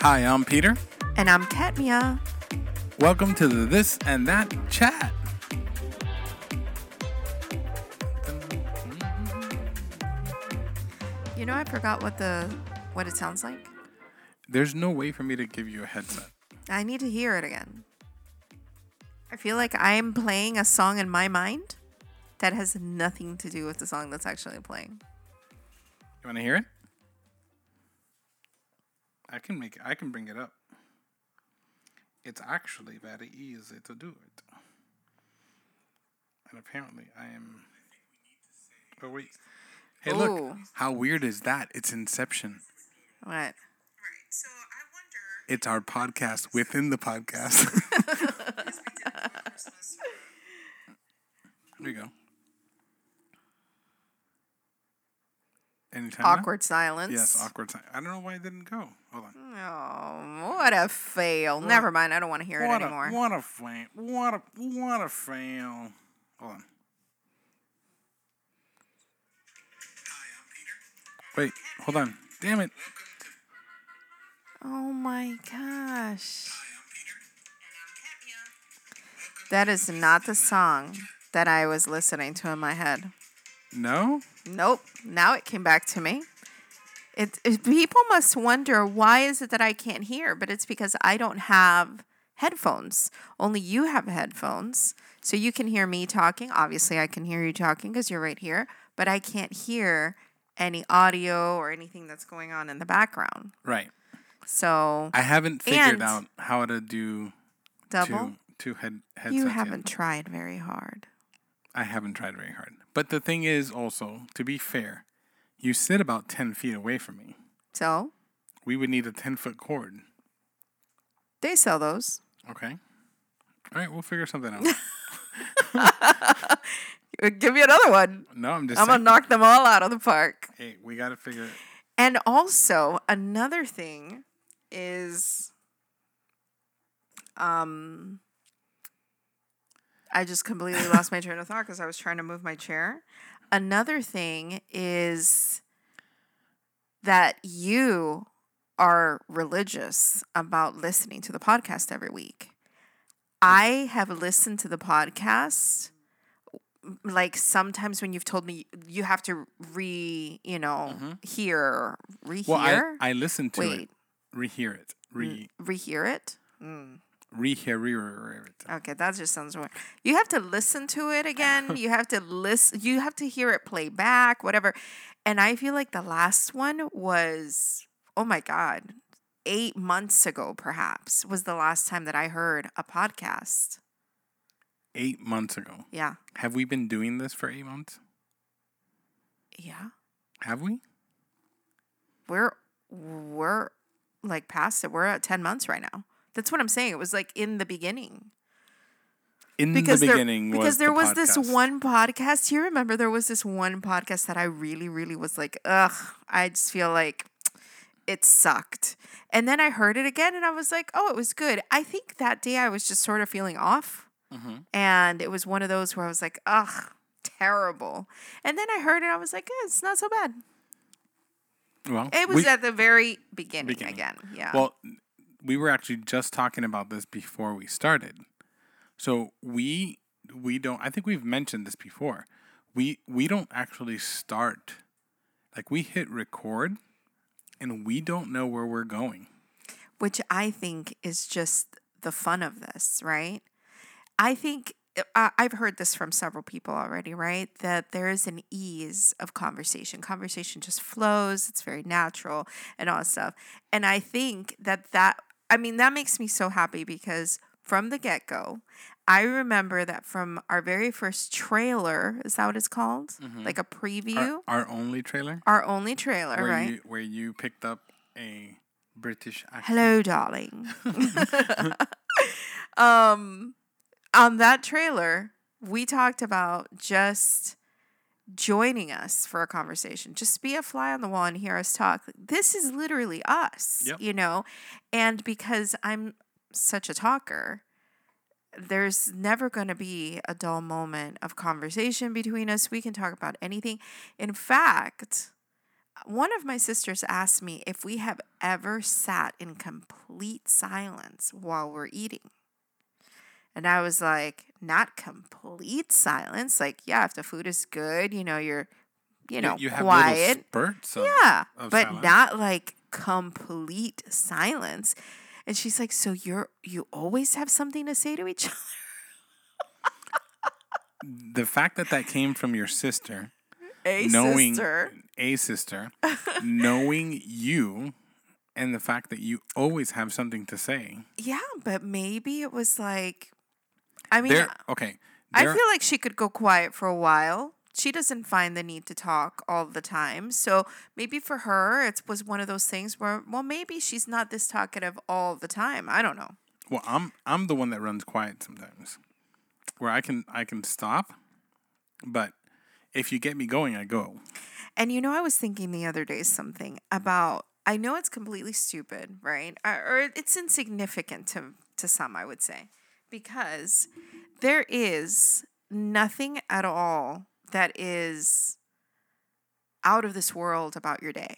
Hi, I'm Peter. And I'm Katmia. Welcome to the This and That Chat. You know, I forgot what the what it sounds like. There's no way for me to give you a headset. I need to hear it again. I feel like I'm playing a song in my mind that has nothing to do with the song that's actually playing. You want to hear it? I can make. I can bring it up. It's actually very easy to do it. And apparently, I am. Oh wait. Hey, look! How weird is that? It's Inception. What? Right. So I wonder It's our podcast within the podcast. Here we go. Anytime now? Awkward silence. Yes, awkward time. I don't know why it didn't go. Hold on. Oh, what a fail. Never mind. I don't want to hear it what anymore. A, what a fail. What a what a fail. Hold on. Wait, hold on. Damn it. Oh my gosh. That is not the song that I was listening to in my head. No? Nope. Now it came back to me. It, it people must wonder why is it that I can't hear, but it's because I don't have headphones. Only you have headphones. So you can hear me talking. Obviously, I can hear you talking because you're right here, but I can't hear any audio or anything that's going on in the background. Right. So I haven't figured out how to do double. two two head headsets. You haven't tried very hard. I haven't tried very hard. But the thing is also, to be fair, you sit about ten feet away from me. So We would need a ten foot cord. they sell those. Okay. All right, we'll figure something out. Give me another one. no, I'm just I'm saying. gonna knock them all out of the park. hey, we got to figure it. And also another thing is um I just completely lost my train of thought because I was trying to move my chair. Another thing is that you are religious about listening to the podcast every week. I have listened to the podcast like sometimes when you've told me you have to re, you know, hear, rehear, Well, I, I listened to Wait. it, rehear it, re rehear it. Mm. Rehear. Okay, that just sounds weird. You have to listen to it again. you have to listen. You have to hear it play back, whatever. And I feel like the last one was, oh my god, eight months ago, perhaps was the last time that I heard a podcast. Eight months ago. Yeah, Have we been doing this for eight months? yeah. Have we? we're we're like past it. We're at ten months right now. That's what I'm saying. It was like in the beginning In because the there beginning, because was there the was this one podcast. You remember there was this one podcast that I really really was like, ugh. I just feel like it sucked. And then I heard it again, and I was like, oh, it was good. I think that day I was just sort of feeling off, Mhm. and it was one of those where I was like, ugh. Terrible. And then I heard it. I was like, eh, it's not so bad. Well, It was we- at the very beginning, Beginning. again. Yeah. Well, we were actually just talking about this before we started. So we we don't I think we've mentioned this before. We we don't actually start like we hit record and we don't know where we're going. which I think is just the fun of this, right? I think I've heard this from several people already, right? That there is an ease of conversation. Conversation just flows, it's very natural and all that stuff. And I think that that, I mean, that makes me so happy because from the get go, I remember that from our very first trailer, is that what it's called? Like a preview? Our, our only trailer Our, only trailer, where right? you where you picked up a British accent. Hello, darling. um, on that trailer, we talked about just joining us for a conversation. Just be a fly on the wall and hear us talk. This is literally us, Yep. you know? And because I'm such a talker, there's never going to be a dull moment of conversation between us. We can talk about anything. In fact, one of my sisters asked me if we have ever sat in complete silence while we're eating. And I was like, not complete silence. Like, yeah, if the food is good, you know, you're, you know, you have quiet. spurts. Of, yeah, of but silence. not like complete silence. And she's like, so you're you always have something to say to each other? the fact that that came from your sister, A knowing sister. a sister, knowing you, and the fact that you always have something to say. Yeah, but maybe it was like, I mean, There, okay. I feel like she could go quiet for a while. She doesn't find the need to talk all the time. So maybe for her, it was one of those things where, well, maybe she's not this talkative all the time. I don't know. Well, I'm I'm the one that runs quiet sometimes, where I can I can stop, but if you get me going, I go. And you know, I was thinking the other day something about. I know it's completely stupid, right? Or, or it's insignificant to to some, I would say, because there is nothing at all that is out of this world about your day.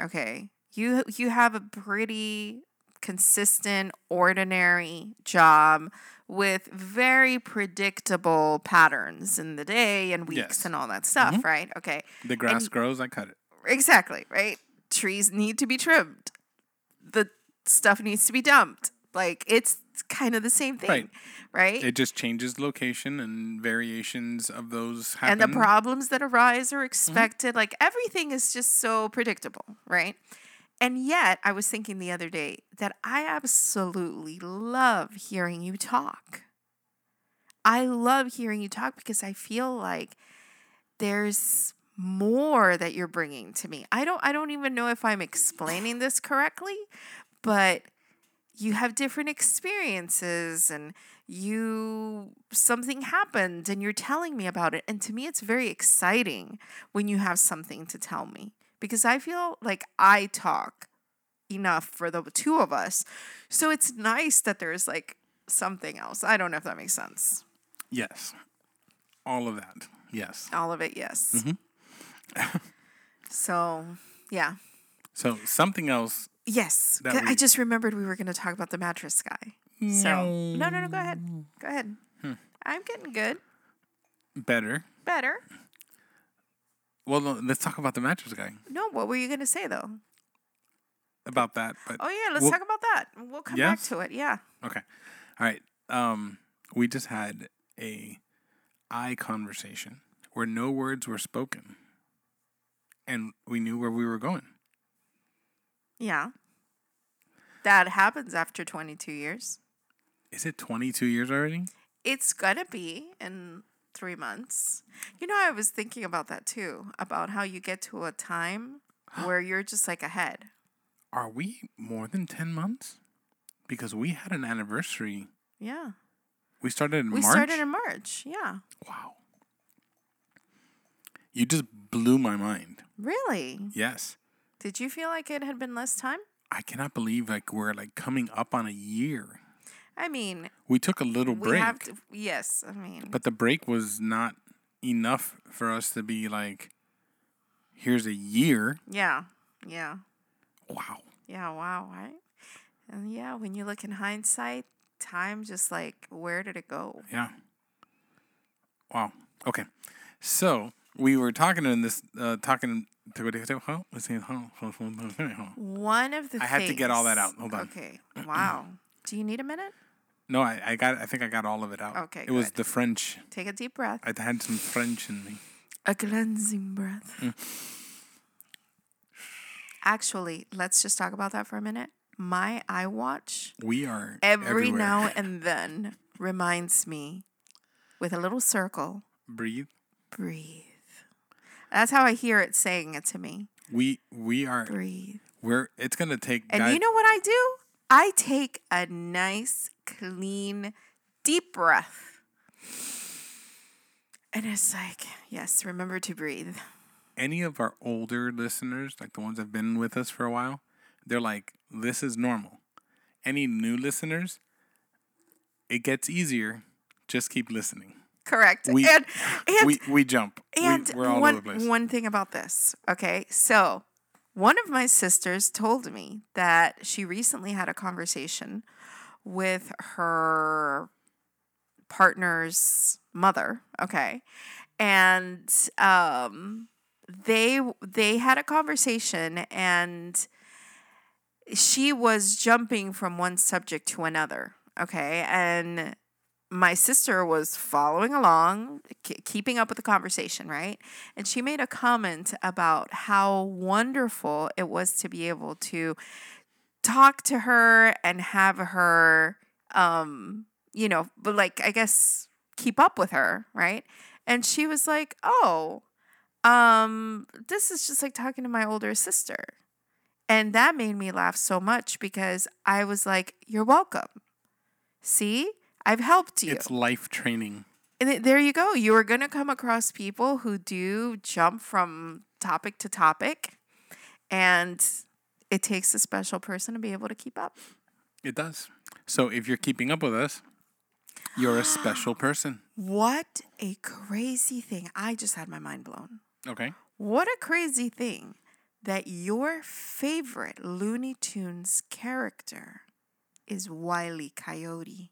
Okay, you you have a pretty consistent, ordinary job with very predictable patterns in the day and weeks Yes. and all that stuff, mm-hmm. right? Okay. The grass grows, I cut it. Exactly, right? Trees need to be trimmed. The stuff needs to be dumped. Like it's kind of the same thing, Right. right? It just changes location and variations of those happen. and the problems that arise are mm-hmm. expected. Like everything is just so predictable, right? And yet, I was thinking the other day that I absolutely love hearing you talk. I love hearing you talk because I feel like there's more that you're bringing to me. I don't I don't even know if I'm explaining this correctly, but you have different experiences and you something happened and you're telling me about it and to me it's very exciting when you have something to tell me because I feel like I talk enough for the two of us. So it's nice that there's like something else. I don't know if that makes sense. yes, all of that. Yes. All of it, yes. Mm-hmm. so, yeah. So something else. Yes. That I we- just remembered we were going to talk about the mattress guy. So, no, no, no, go ahead. Go ahead. Hmm. I'm getting good. Better. Better. Well, no, let's talk about the mattress guy. No, what were you going to say though? About that, but Oh, yeah, let's Well- talk about that. We'll come back to it. Yeah. Okay. All right. Um, we just had a eye conversation where no words were spoken, and we knew where we were going. Yeah. That happens after 22 years. Is it 22 years already? It's gonna be in three months. You know, I was thinking about that too, about how you get to a time where you're just like ahead. Are we more than 10 months? Because we had an anniversary. Yeah. We started in We March. We started in March. Yeah. wow. You just blew my mind. Really? Yes. Did you feel like it had been less time? I cannot believe like we're like coming up on a year. I mean, We took a little we break. have to. Yes, I mean, But the break was not enough for us to be like, here's a year. yeah, yeah, Wow. yeah. Wow, right? And yeah, when you look in hindsight, time just like where did it go? Yeah. Wow. Okay. So we were talking in this, uh, talking. One of the I had to get all that out. Hold on. Okay. Wow. Do you need a minute? No, I, I got. I think I got all of it out. Okay, It was the French. Take a deep breath. I had some French in me. A cleansing breath. Mm. Actually, let's just talk about that for a minute. My iWatch We are every everywhere. now and then reminds me with a little circle, breathe. breathe. That's how I hear it saying it to me. We we are. Breathe. We're. It's gonna take. And guys- you know what I do? I take a nice, clean, deep breath. And it's like, yes, remember to breathe. any of our older listeners, like the ones that have been with us for a while, they're like, this is normal. Any new listeners, it gets easier. Just keep listening. Correct. We- and and we we jump. and we, we're all one over the place. one thing about this. Okay, so one of my sisters told me that she recently had a conversation with her partner's mother. Okay, and um, they they had a conversation and she was jumping from one subject to another. Okay, and my sister was following along, keeping up with the conversation, right? And she made a comment about how wonderful it was to be able to talk to her and have her, um, you know, but like, I guess, keep up with her, right? And she was like, oh, um, this is just like talking to my older sister. And that made me laugh so much because I was like, you're welcome. See? I've helped you. It's life training. And th- there you go. You are going to come across people who do jump from topic to topic. And it takes a special person to be able to keep up. It does. So if you're keeping up with us, you're a special person. What a crazy thing. I just had my mind blown. Okay. What a crazy thing that your favorite Looney Tunes character is Wiley Coyote.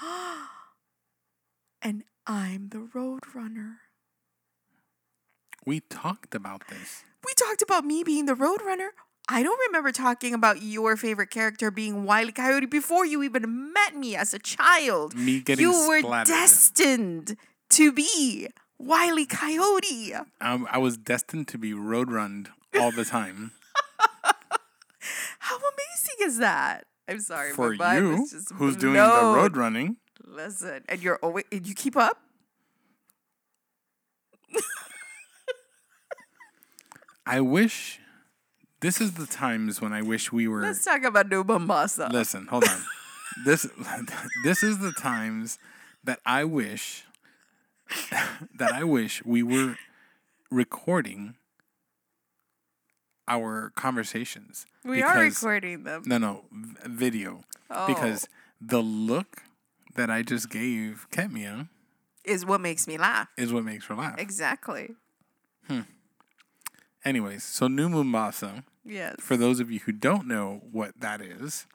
and I'm the Roadrunner. We talked about this. We talked about me being the Roadrunner. I don't remember talking about your favorite character being Wiley Coyote before you even met me as a child. Me getting you were splattered. destined to be Wiley Coyote. Um, I was destined to be road roadrunned all the time. How amazing is that? I'm sorry, For you, just who's doing the road running, Listen, and you're always and you keep up. I wish. This is the times when I wish we were. Let's talk about New Mombasa. Listen, hold on. this this is the times that I wish that I wish we were recording our conversations. we are recording them. No, no, video. Oh, Because the look that I just gave Ketmia is what makes me laugh. is what makes her laugh. Exactly. Hmm. Anyways, so New Mombasa, Yes. for those of you who don't know what that is,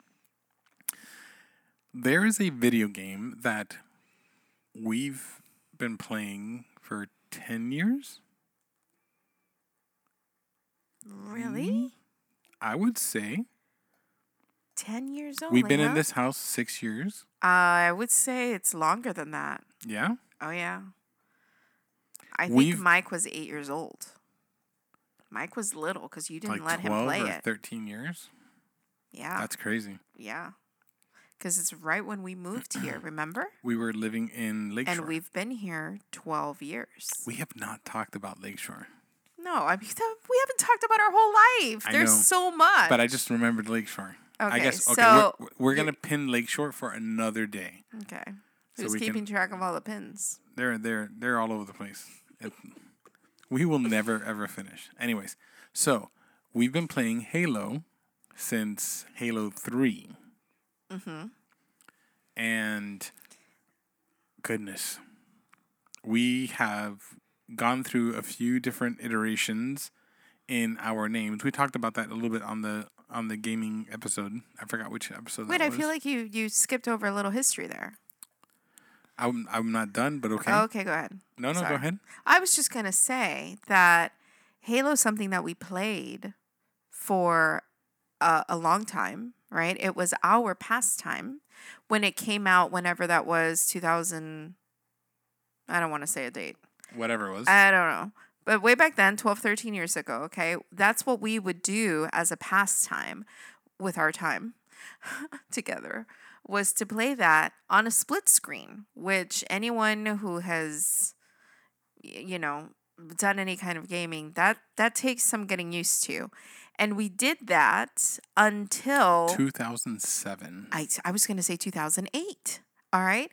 there is a video game that we've been playing for 10 years. Really? I would say. Ten years old. We've been in this house six years. Uh, I would say it's longer than that. Yeah. Oh yeah. I think We've- Mike was eight years old. Mike was little because you didn't like let him 12 play or it. 13 years. Yeah, That's crazy. yeah. Because it's right when we moved here. Remember? We were living in Lakeshore. And we've been here twelve years. we have not talked about Lakeshore, No, I mean we haven't talked about our whole life. I There's know, so much. but I just remembered Lakeshore. I Okay, guess okay, so we're, we're gonna pin Lakeshore for another day. okay. So Who's can- keeping track of all the pins? They're they're they're all over the place. It- we will never ever finish. Anyways, so we've been playing Halo since Halo 3 Mm-hmm. and goodness, we have gone through a few different iterations in our names. We talked about that a little bit on the on the gaming episode. I forgot which episode. Wait, I was. feel like you you skipped over a little history there. I'm I'm not done, but okay. Okay, go ahead. no, no, sorry. go ahead. I was just gonna say that Halo's something that we played for a, a long time, right? It was our pastime when it came out. Whenever that was, two thousand. I don't want to say a date. Whatever it was. I don't know. But way back then, 12, 13 years ago, okay, that's what we would do as a pastime with our time together was to play that on a split screen, which anyone who has, you know, done any kind of gaming, that that takes some getting used to. And we did that until 2007. I, I was going to say 2008. All right.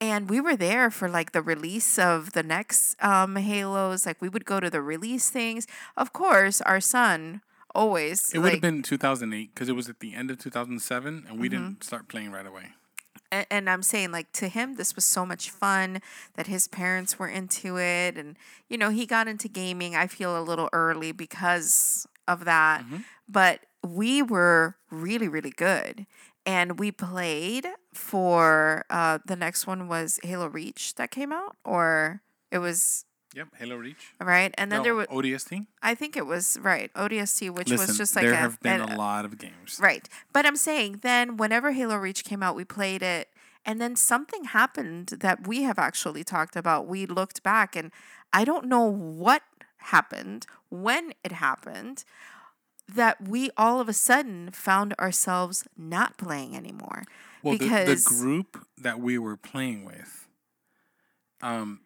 And we were there for like the release of the next um, Halos. Like we would go to the release things. Of course, our son always. It would have been 2008 because it was at the end of 2007, and we Mm-hmm. didn't start playing right away. a- and I'm saying like to him this was so much fun that his parents were into it and you know he got into gaming I feel a little early because of that Mm-hmm. but we were really really good and we played for uh the next one was Halo Reach that came out or it was Yep, Halo Reach. right and then No, there was ODST. I think it was right ODST which Listen, was just like there a, have been an- a lot of games. Right. But I'm saying then whenever Halo Reach came out, we played it and then something happened that we have actually talked about. We looked back and I don't know what happened, when it happened, that we all of a sudden found ourselves not playing anymore. Well, the, the group that we were playing with, um,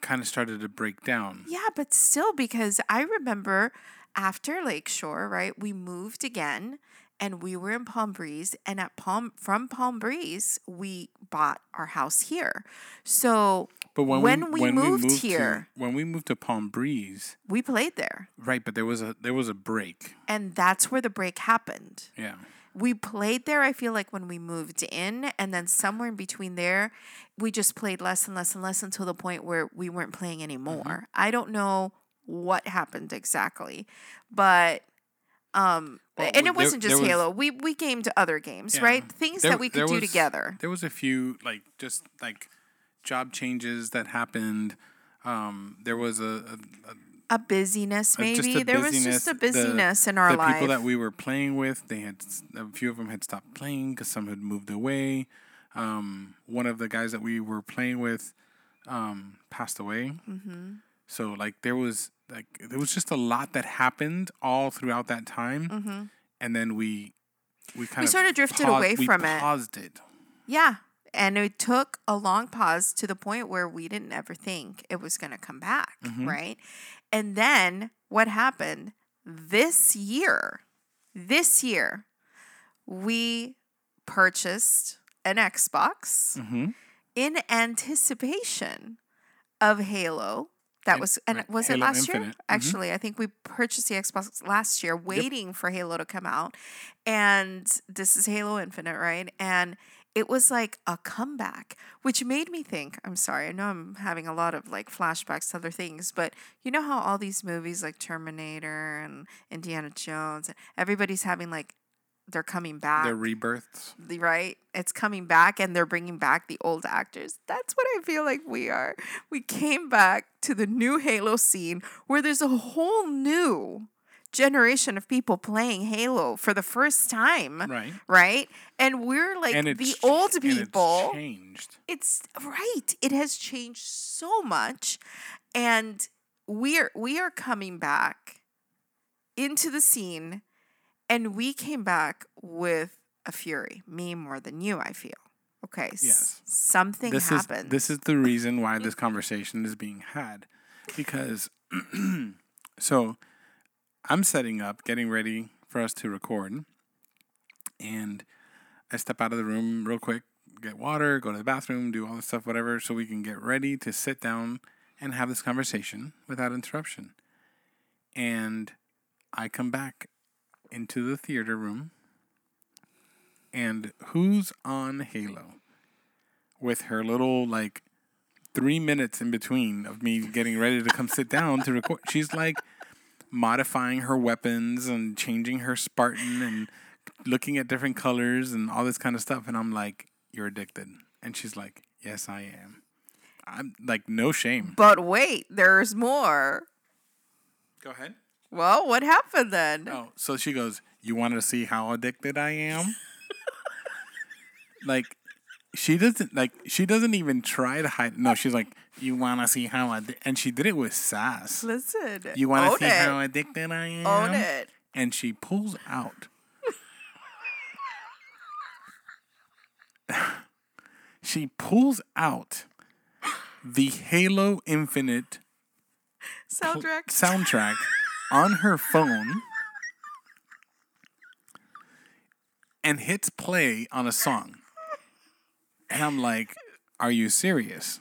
kind of started to break down. Yeah, but still, because I remember after Lakeshore, right, we moved again and we were in Palm Breeze. And at Palm from Palm Breeze, we bought our house here. So But when, When we, we when moved we moved here- to, when we moved to Palm Breeze, we played there. right? But there was a there was a break. And that's where the break happened. Yeah. We played there, I feel like, when we moved in. And then somewhere in between there, we just played less and less and less until the point where we weren't playing anymore. Mm-hmm. I don't know what happened exactly, but. Um, Well, and it wasn't there just Halo. We we gamed other games, Yeah. right? Things There- that we could do was- together. There was a few like just like job changes that happened. Um, there was a, a, a A busyness, Uh, maybe. a there was just a busyness. The- in our the life. people that we were playing with, they had a few of them had stopped playing because some had moved away. Um, one of the guys that we were playing with um, passed away. Mm-hmm. So like there was like there was just a lot that happened all throughout that time, Mm-hmm. and then we we kind of sort of drifted pau- away we from it. Paused it. Yeah. And it took a long pause to the point where we didn't ever think it was going to come back, Mm-hmm. right? And then what happened this year? This year, we purchased an Xbox Mm-hmm. in anticipation of Halo. That was and right, was it Halo last year? Infinite. Mhm. Actually, I think we purchased the Xbox last year, waiting for Halo to come out. And this is Halo Infinite, right? And it was like a comeback, which made me think. I'm sorry, I know I'm having a lot of like flashbacks to other things, but you know how all these movies like Terminator and Indiana Jones, everybody's having like they're coming back Their rebirths. right? It's coming back and they're bringing back the old actors. That's what I feel like we are. We came back to the new Halo scene where there's a whole new generation of people playing Halo for the first time, Right. right? And we're like and the old and it's people. changed. It's right. It has changed so much and we're we are coming back into the scene and we came back with a fury. Me more than you, I feel. Okay. s- Yes. something this happened. is this is the reason why this conversation is being had because so i'm setting up getting ready for us to record and i step out of the room real quick get water go to the bathroom do all this stuff whatever so we can get ready to sit down and have this conversation without interruption and i come back into the theater room and who's on halo with her little like three minutes in between of me getting ready to come sit down to record. She's like modifying her weapons and changing her Spartan and looking at different colors and all this kind of stuff. And I'm like, You're addicted. And she's like, Yes, I am. I'm like, no shame. but wait, there's more. Go ahead. Well, what happened then? Oh, so she goes, You want to see how addicted I am? like, she doesn't like. She doesn't even try to hide. No, she's like, "You want to see how?" Addi-? And she did it with sass. Listen. You want to see it. how addicted I am? Own it. And she pulls out. she pulls out the Halo Infinite pl- Soundtrack. soundtrack on her phone and hits play on a song. And I'm like, are you serious?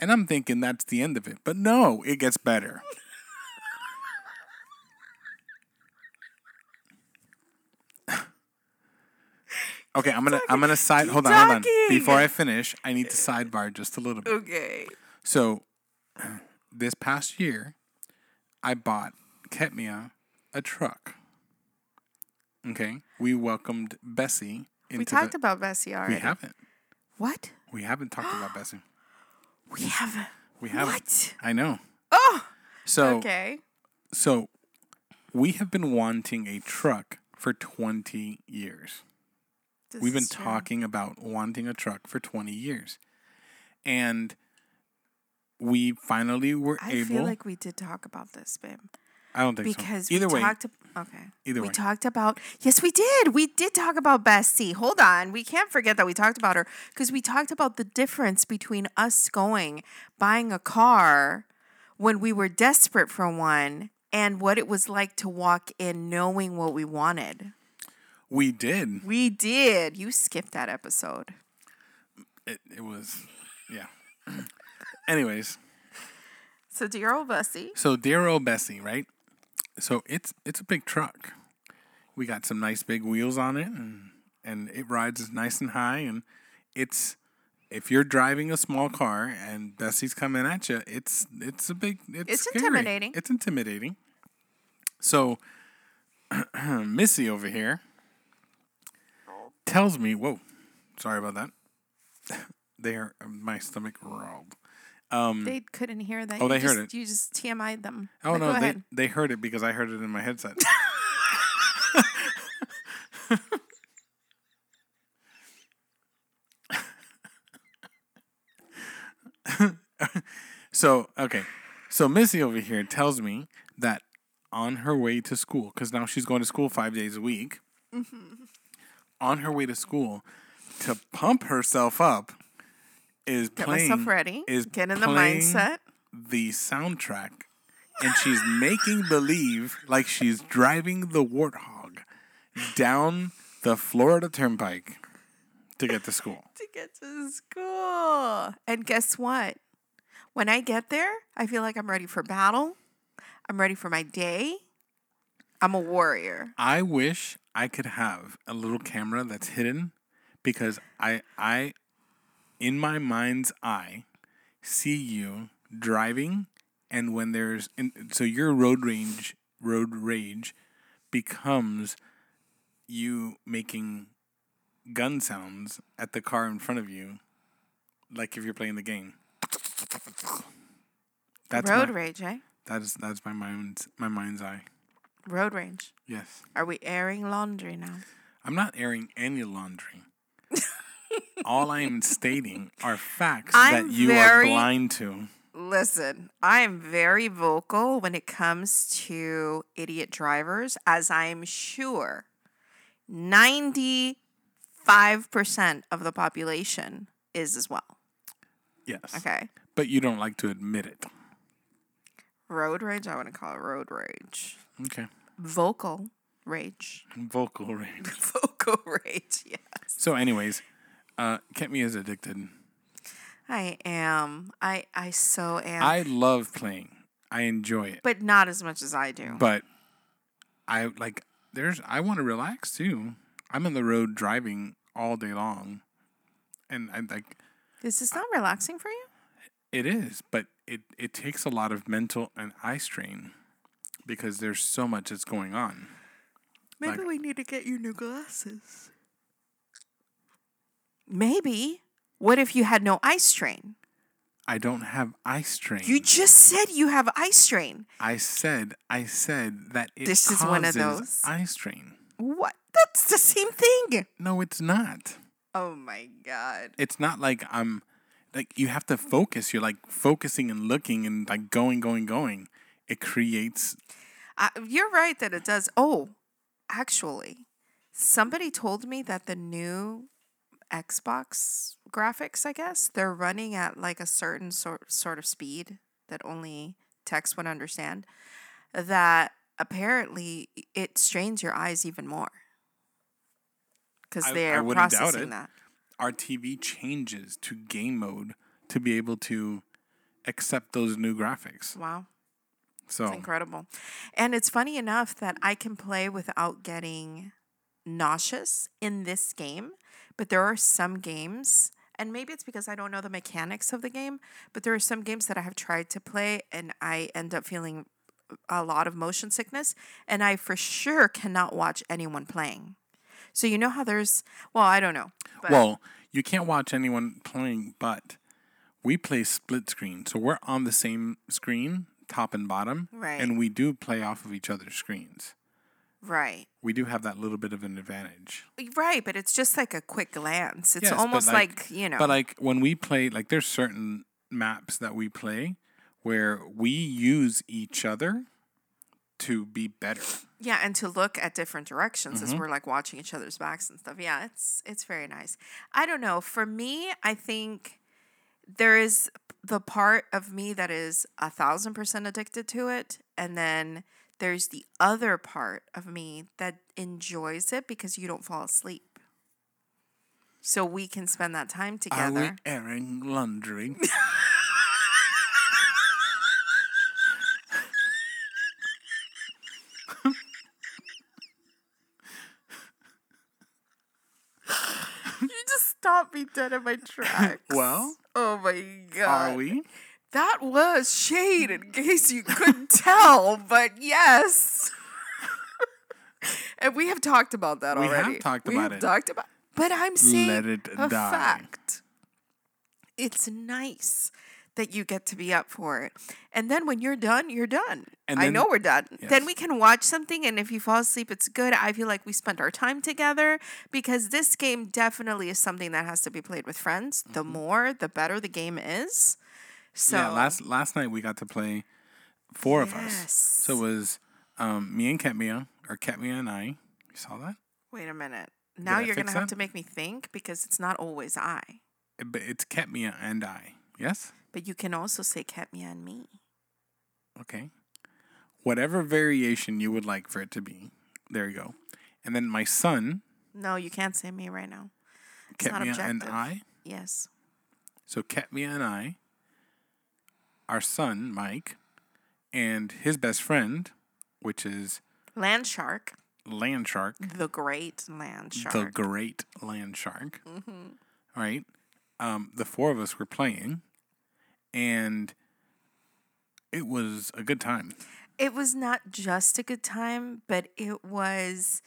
And I'm thinking that's the end of it. But no, it gets better. Okay, I'm gonna I'm gonna side. Hold on, hold on. Before I finish, I need to sidebar just a little bit. Okay. So, this past year, I bought Ketmia a truck. Okay, we welcomed Bessie into We talked the. about Bessie already. we haven't. What? We haven't talked about Bessie. We haven't. We haven't. What? I know. Oh. So Okay. so we have been wanting a truck for 20 years. This We've been talking about wanting a truck for 20 years. And we finally were I able feel like we did talk about this, babe. I don't think Because so. Either we way, talked. Okay. Either we way. talked about. Yes, we did. We did talk about Bessie. Hold on. We can't forget that we talked about her because we talked about the difference between us going buying a car when we were desperate for one and what it was like to walk in knowing what we wanted. we did. We did. You skipped that episode. It, it was yeah. Anyways, So, dear old Bessie. so dear old Bessie, right? So it's it's a big truck. We got some nice big wheels on it and and it rides nice and high and it's if you're driving a small car and Bessie's coming at you, it's it's a big it's, It's scary. intimidating. It's intimidating. So Missy over here tells me, "Whoa, sorry about that." there, my stomach rolled. They couldn't hear that. Oh, You they heard it. You just TMI'd them. Oh But no, they ahead. they heard it because I heard it in my headset. so okay, so Missy over here tells me that on her way to school, because now she's going to school five days a week. Mm-hmm. On her way to school, to pump herself up, is Get playing myself ready. is Get in the mindset. the soundtrack and she's making believe like she's driving the warthog down the Florida Turnpike to get to school. to get to school. And guess what? When I get there, I feel like I'm ready for battle. I'm ready for my day. I'm a warrior. I wish I could have a little camera that's hidden because I I in my mind's eye see you driving and when there's in, so your road range road rage becomes you making gun sounds at the car in front of you like if you're playing the game that's Road my, rage, eh? that is that's my mind's my mind's eye Road rage. yes Are we airing laundry now? I'm not airing any laundry. All I am stating are facts I'm that you very- are blind to. Listen, I am very vocal when it comes to idiot drivers, as I am sure 95% of the population is as well. Yes. Okay. But you don't like to admit it. Road rage, I want to call it road rage. Okay. Vocal rage. Vocal rage. Vocal rage, yes. So, anyways, uh, kept me as addicted. I am. I I so am. I love playing. I enjoy it. but not as much as I do. But I like there's I want to relax too. I'm on the road driving all day long. And I like Is this not relaxing for you? It is, but it, it takes a lot of mental and eye strain because there's so much that's going on. Maybe Like- we need to get you new glasses. Maybe. What if you had no eye strain? I don't have eye strain. You just said you have eye strain. I said I said that it This is one of causes those. eye strain. What? That's the same thing. No, it's not. Oh my god. It's not like I'm like you have to focus. You're like focusing and looking and like going, going, going. It creates Uh, you're right that it does. Oh, actually, somebody told me that the new Xbox graphics, I guess, they're running at like a certain sort sort of speed that only text would understand. That apparently it strains your eyes even more because I- I they're wouldn't doubt processing it. that. our TV changes to game mode to be able to accept those new graphics. Wow. So It's incredible. And it's funny enough that I can play without getting nauseous in this game, but there are some games, and maybe it's because I don't know the mechanics of the game, but there are some games that I have tried to play and I end up feeling a lot of motion sickness, and I for sure cannot watch anyone playing. So you know how there's well, I don't know. But Well, you can't watch anyone playing, but we play split screen. So we're on the same screen, top and bottom. Right. And we do play off of each other's screens. Right. We do have that little bit of an advantage. Right, but it's just like a quick glance. It's Yes, almost like, you know But like when we play, like there's certain maps that we play where we use each other to be better. Yeah, and to look at different directions Mm-hmm. as we're like watching each other's backs and stuff. Yeah, it's it's very nice. I don't know. For me, I think there is the part of me that is a thousand percent addicted to it, and then there's the other part of me that enjoys it because you don't fall asleep. So we can spend that time Are together. we airing laundry? You just stopped me dead in my tracks. well, oh my god. are we? That was shade in case you couldn't tell, but yes. and we have talked about that already. We have talked we about have it. talked about But I'm saying Let it a die. fact. It's nice that you get to be up for it. And then when you're done, you're done. And I know we're done. Then we can watch something and if you fall asleep it's good. I feel like we spent our time together because this game definitely is something that has to be played with friends. The mm-hmm. more, the better the game is. So yeah, last last night we got to play four of us. So it was um, me and Ketmia, or Ketmia and I. You saw that? Wait a minute. Now I you're going to fix have to make me think because it's not always I. But it's Ketmia and I. Yes? But you can also say Ketmia and me. Okay. Whatever variation you would like for it to be. There you go. And then my son, No, you can't say me right now. It's Ketmia and. I. Yes. So Ketmia and I, our son, Mike, and his best friend, which is Land shark. Land Shark, The great land Shark. the great land shark. Mm-hmm. Right. Um, the four of us were playing, and it was a good time. it was not just a good time, but it was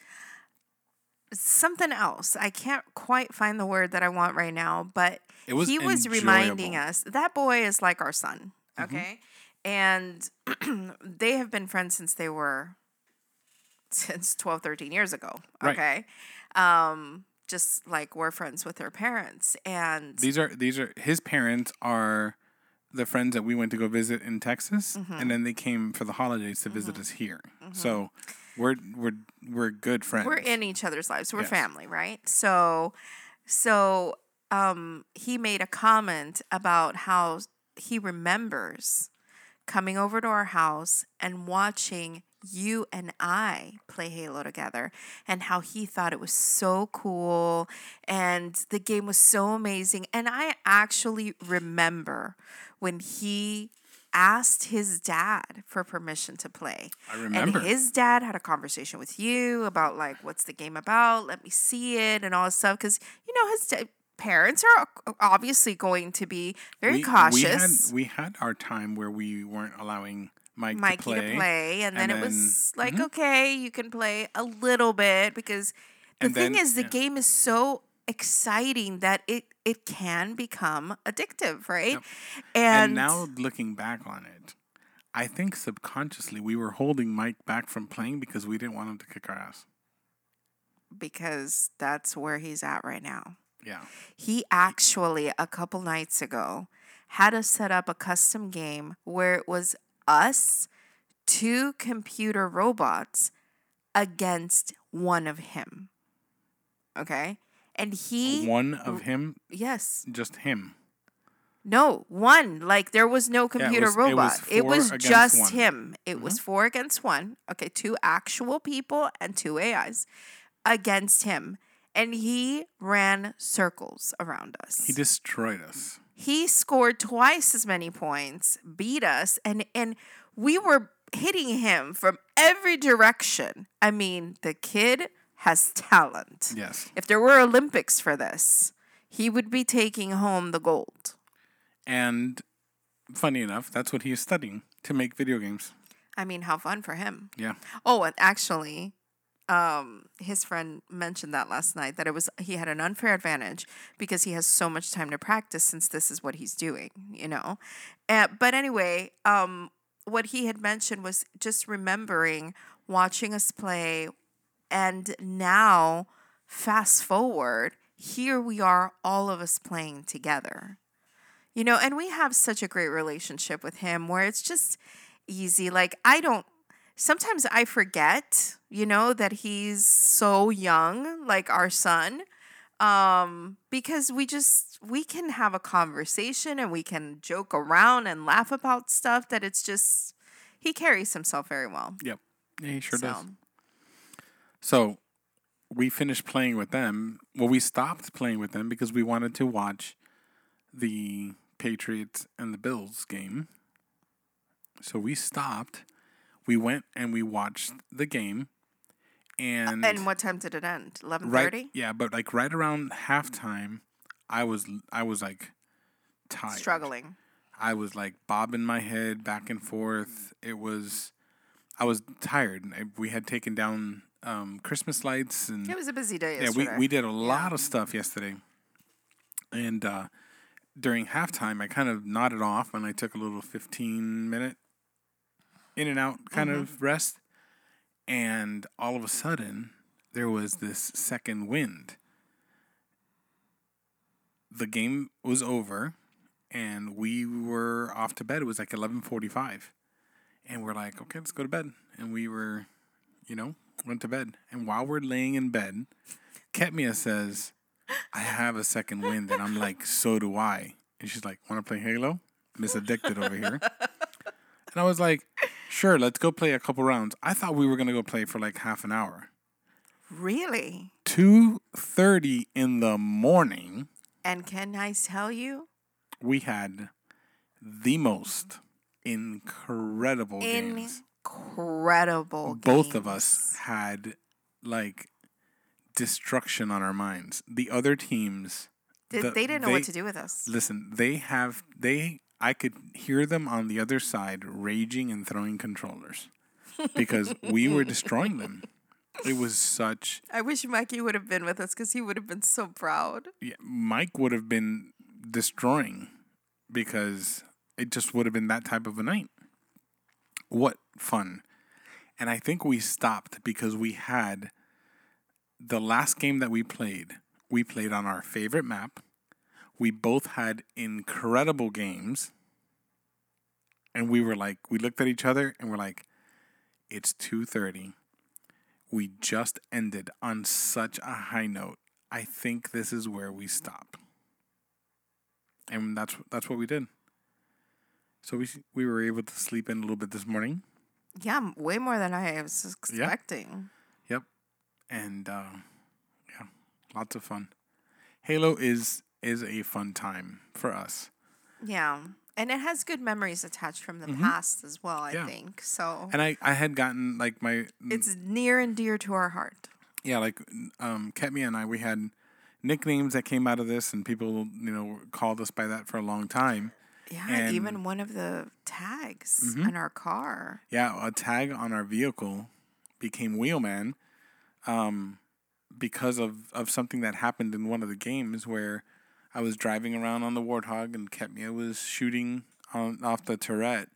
something else. I can't quite find the word that I want right now, but was he was reminding us that boy is like our son, Mm-hmm. okay? And they have been friends since they were since 12, 13 years ago, Right. okay? Um just like we're friends with their parents and These are these are his parents are the friends that we went to go visit in Texas, Mm-hmm. and then they came for the holidays to visit us here. So we're we're we're good friends. we're in each other's lives. We're Yes. family, right? So, so um, he made a comment about how he remembers coming over to our house and watching you and I play Halo together, and how he thought it was so cool, and the game was so amazing. And I actually remember when he asked his dad for permission to play. I remember. And his dad had a conversation with you about like what's the game about? Let me see it and all this stuff because you know his da- parents are obviously going to be very we, cautious. We had we had our time where we weren't allowing Mike Mikey to play. to play, and then and it was then- like, okay, you can play a little bit because the And thing then- is, the yeah. game is so exciting that it it can become addictive, right? Yep. And, And now looking back on it, I think subconsciously we were holding Mike back from playing because we didn't want him to kick our ass. because that's where he's at right now. Yeah. He actually, a couple nights ago, had us set up a custom game where it was us, two computer robots, against one of him. Okay? And he, One of him, yes, just him. no, one. Like there was no computer was- it was robot. It four was, just one. Mm-hmm. him. It was four against one. Okay, two actual people and two AIs against him. And he ran circles around us. He destroyed us. he scored twice as many points, beat us, and and we were hitting him from every direction. I mean, the kid has talent. Yes. If there were Olympics for this, he would be taking home the gold. And funny enough, that's what he is studying to make video games. I mean, how fun for him. Yeah. Oh, and actually, um, his friend mentioned that last night that it was he had an unfair advantage because he has so much time to practice since this is what he's doing, you know. Uh, but anyway, um, what he had mentioned was just remembering watching us play, and now fast forward, here we are, all of us playing together. You know, and we have such a great relationship with him where it's just easy. Like, I don't, sometimes I forget, you know, that he's so young, like our son, um, because we just, we can have a conversation and we can joke around and laugh about stuff that it's just, he carries himself very well. Yep. Yeah, he sure so, does. So we finished playing with them. Well, we stopped playing with them because we wanted to watch the Patriots and the Bills game. So we stopped. We went and we watched the game. And And what time did it end? Eleven thirty. right yeah, but like right around halftime, I was I was like tired. Struggling. I was like bobbing my head back and forth. It was, I was tired. We had taken down um, Christmas lights and It was a busy day yeah, we we did a lot of stuff yesterday. And uh, during halftime, I kind of nodded off and I took a little fifteen minute in and out kind Mm-hmm. of rest. And all of a sudden, there was this second wind. The game was over and we were off to bed. It was like eleven forty five, and we're like, okay, let's go to bed. And we were, you know, went to bed. And while we're laying in bed, Ketmia says, "I have a second wind," and I'm like, "So do I." And she's like, "Want to play Halo?" Miss Addicted over here. And I was like, "Sure, let's go play a couple rounds." I thought we were gonna go play for like half an hour. Really? Two thirty in the morning. And can I tell you, we had the most incredible games. incredible. Both of us had like destruction on our minds. The other teams, Did, the- they didn't know they- what to do with us. listen, they have they. I could hear them on the other side raging and throwing controllers because we were destroying them. It was such. I wish Mikey would have been with us because he would have been so proud. Yeah, Mike would have been destroying because it just would have been that type of a night. What fun. And I think we stopped because we had the last game that we played, we played on our favorite map. We both had incredible games. And we were like, we looked at each other and we're like, it's 2:30. We just ended on such a high note. I think this is where we stop. And that's that's what we did. So we we were able to sleep in a little bit this morning. Yeah, way more than I was expecting. Yep. And uh, yeah, lots of fun. Halo is is a fun time for us. Yeah. And it has good memories attached from the past as well, I Mm-hmm. Yeah. think. So And I I had gotten like my it's near and dear to our heart. yeah, like um Ketmia and I we had nicknames that came out of this and people, you know, called us by that for a long time. Yeah, And- Mm-hmm. even one of the tags on our car. Yeah, a tag on our vehicle became Wheelman um, because of, of something that happened in one of the games where I was driving around on the Warthog and Ketmia was shooting on, off the turret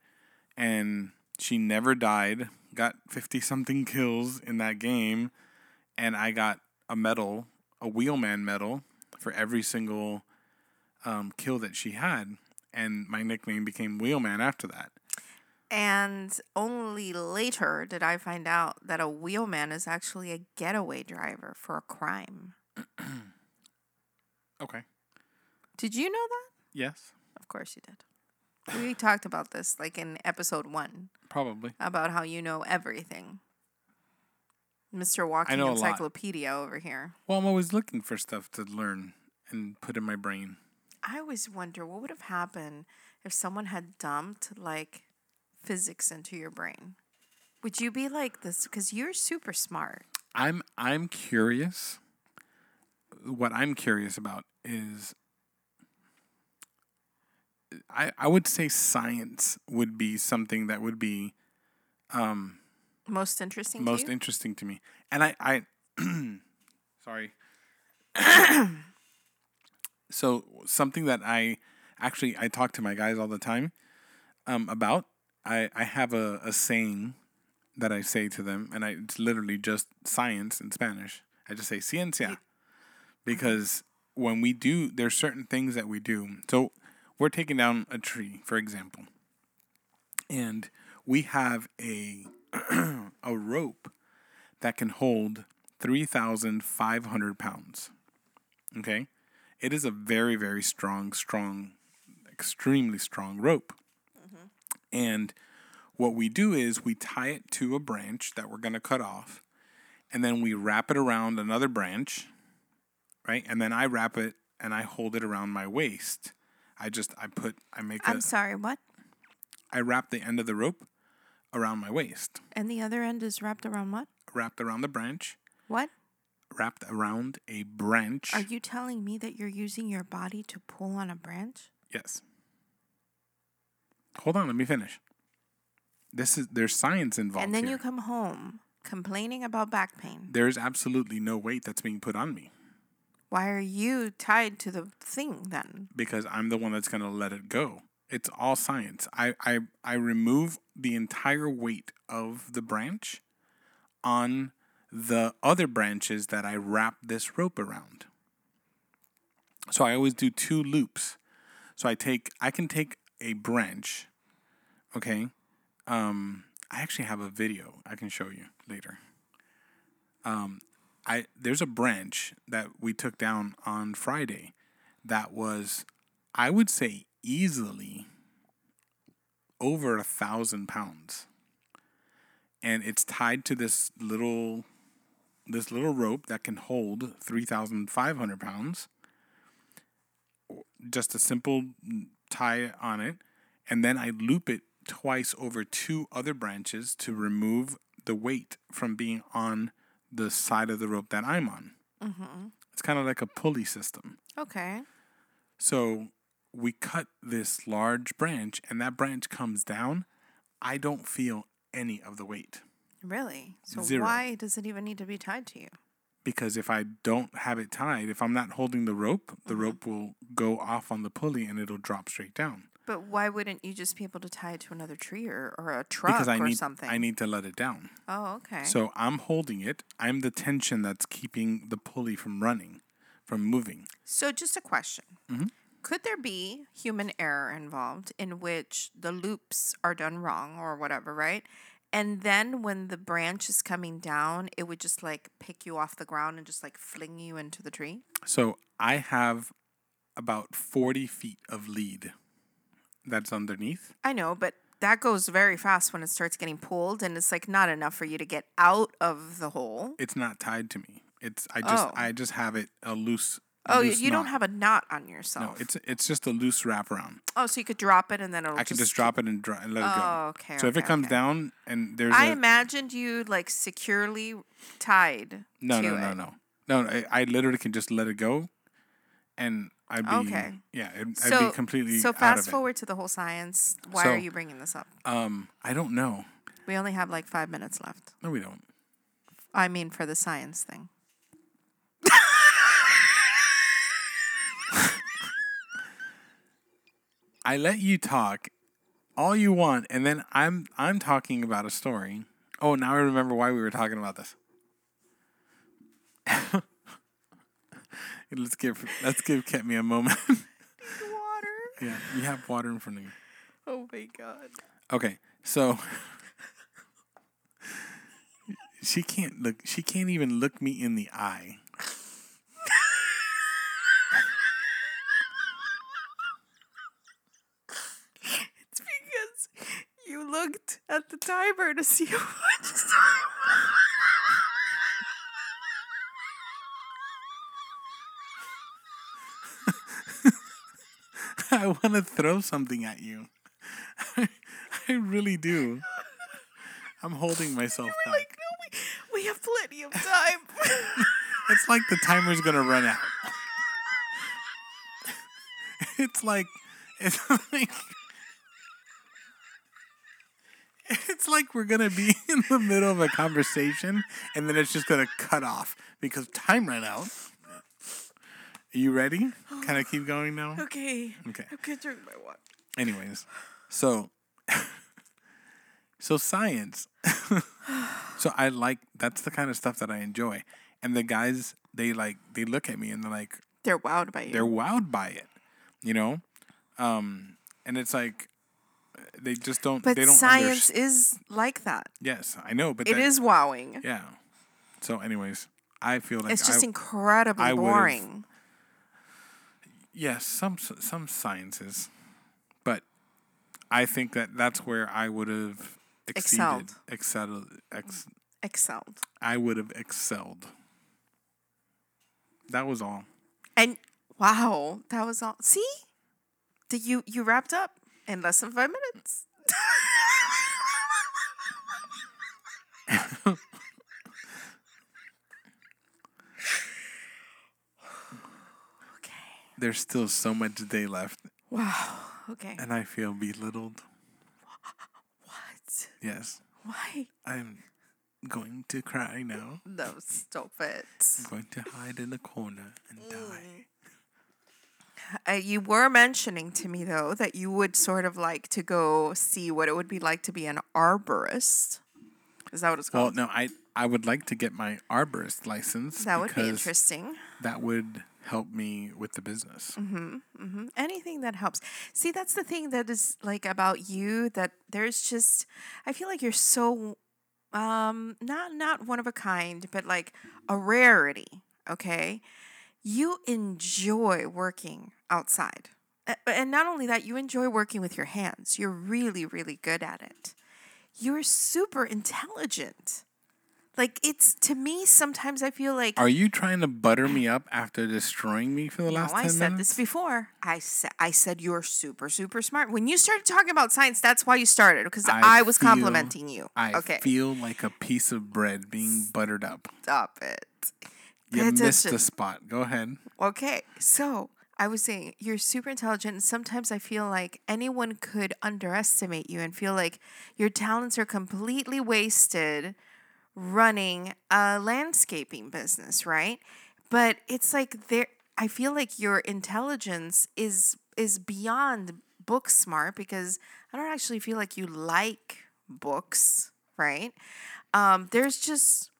and she never died, got 50 something kills in that game, and I got a medal, a Wheelman medal for every single um, kill that she had. And my nickname became Wheelman after that. And only later did I find out that a wheelman is actually a getaway driver for a crime. Okay. Did you know that? Yes, Of course you did. We talked about this like in episode one probably. about how you know everything. Mr. Walking know a lot. Encyclopedia over here. Well, I'm always looking for stuff to learn and put in my brain. I always wonder what would have happened if someone had dumped like physics into your brain. Would you be like this? Because you're super smart. I'm I'm curious. What I'm curious about is I I would say science would be something that would be um Most interesting most to interesting to me. And I I sorry. so something that I actually I talk to my guys all the time um about I I have a, a saying that I say to them and I it's literally just science in Spanish. I just say ciencia because when we do there's certain things that we do. So we're taking down a tree, for example. And we have a a rope that can hold 3,500 pounds. Okay? It is a very, very strong, strong, extremely strong rope. Mm-hmm. And what we do is we tie it to a branch that we're going to cut off, and then we wrap it around another branch, right? And then I wrap it and I hold it around my waist. I just, I put, I make I'm sorry, what? I wrap the end of the rope around my waist, And the other end is wrapped around what? wrapped around the branch, What? wrapped around a branch. Are you telling me that you're using your body to pull on a branch? Yes. Hold on, let me finish. This is there's science involved and then here. you come home complaining about back pain. There's absolutely no weight that's being put on me Why are you tied to the thing then? because I'm the one that's going to let it go. It's all science. I, I I remove the entire weight of the branch on the other branches that I wrap this rope around. So I always do two loops. So I take I can take a branch, okay? Um I actually have a video I can show you later. Um I there's a branch that we took down on Friday that was I would say easily over a thousand pounds. And it's tied to this little this little rope that can hold three thousand five hundred pounds. Just a simple tie on it, and then I loop it twice over two other branches to remove the weight from being on the side of the rope that I'm on. Mm-hmm. It's kind of like a pulley system. Okay. So we cut this large branch, and that branch comes down. I don't feel any of the weight Really? So Zero. why does it even need to be tied to you? because if I don't have it tied, if I'm not holding the rope, the Mm-hmm. rope will go off on the pulley and it'll drop straight down. But why wouldn't you just be able to tie it to another tree or, or a truck Because I or need something? I need to let it down. oh, okay. So I'm holding it. I'm the tension that's keeping the pulley from running, from moving. So, just a question. Mhm. Could there be human error involved in which the loops are done wrong or whatever, right? And then when the branch is coming down, it would just like pick you off the ground and just like fling you into the tree? So I have about 40 feet of lead that's underneath. I know, but that goes very fast when it starts getting pulled and it's like not enough for you to get out of the hole. It's not tied to me. It's I just Oh. I just have it a loose. Oh, loose you don't knot. have a knot on yourself. No, it's it's just a loose wraparound. oh, so you could drop it and then it'll I can just drop it and, and let it Oh, go. okay. So if it okay, comes okay. down and there's I a imagined you like securely tied. no to no no it. no no I, I literally can just let it go, and I'd be Okay. yeah it, I'd be completely so fast forward to the whole science. Why So- are you bringing this up? Um, I don't know. We only have like five minutes left. No, we don't. I mean, for the science thing. I let you talk all you want, and then I'm I'm talking about a story. Oh, now I remember why we were talking about this. Let's give let's give Ketmi a moment. Water. yeah, you have water in front of you. Oh my god. Okay, so she can't look. She can't even look me in the eye. It's because you looked at the timer to see how much time. I want to throw something at you. I really do. I'm holding myself back. Like, no, we, we have plenty plenty of time. It's like the timer's gonna run out. It's like it's like it's like we're gonna be in the middle of a conversation and then it's just gonna cut off because time ran out. Are you ready? Can I keep going now? okay. Okay. I'm gonna drink my water. Anyways, so so science. so I like that's the kind of stuff that I enjoy. And the guys they like they look at me and they're like They're wowed by you. they're wowed by it, you know? Um and it's like they just don't but they don't science underst- is like that. Yes, I know, but It that- is wowing. yeah. So anyways, I feel like it's just I, incredibly I would've- boring. Yes, some some sciences, but I think that that's where I would have exceeded, Excelled. excelled, ex, Excelled. I would have excelled. That was all. And wow, that was all. See, did you you wrapped up in less than five minutes? okay. There's still so much day left, Wow. Okay. and I feel belittled. What? Yes, Why? I'm going to cry now. No, stop it. I'm going to hide in a corner and die. Uh, you were mentioning to me though that you would sort of like to go see what it would be like to be an arborist. Is that what it's called? Well, called? no, I I would like to get my arborist license. that would be because interesting. That would help me with the business. Mm-hmm. mm-hmm. Anything that helps. See, that's the thing that is like about you that there's just I feel like you're so um not not one of a kind, but like a rarity, okay? You enjoy working outside. And not only that, you enjoy working with your hands. You're really really good at it. You're super intelligent. Like it's to me sometimes I feel like Are you trying to butter me up after destroying me for the last no, I said minutes? this before. I said I said you're super super smart. When you started talking about science, that's why you started because I, I was feel- complimenting you. I okay, feel like a piece of bread being buttered up. stop it. You Pay missed attention. the spot. Go ahead. Okay, so I was saying you're super intelligent, and sometimes I feel like anyone could underestimate you and feel like your talents are completely wasted running a landscaping business, right? But it's like there I feel like your intelligence is is beyond book smart because I don't actually feel like you like books, right? Um, there's just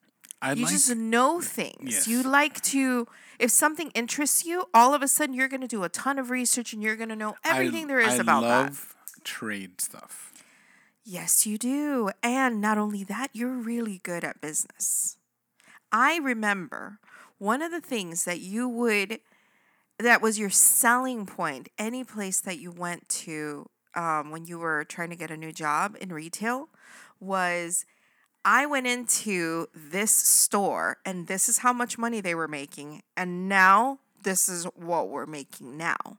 I'd you like just know things. Yes. You like to if something interests you, all of a sudden you're going to do a ton of research and you're going to know I- everything there is I about that. love trade stuff. Yes, you do. And not only that, you're really good at business. I remember one of the things that you would, that was your selling point, any place that you went to um, when you were trying to get a new job in retail, was I went into this store and this is how much money they were making. And now this is what we're making now.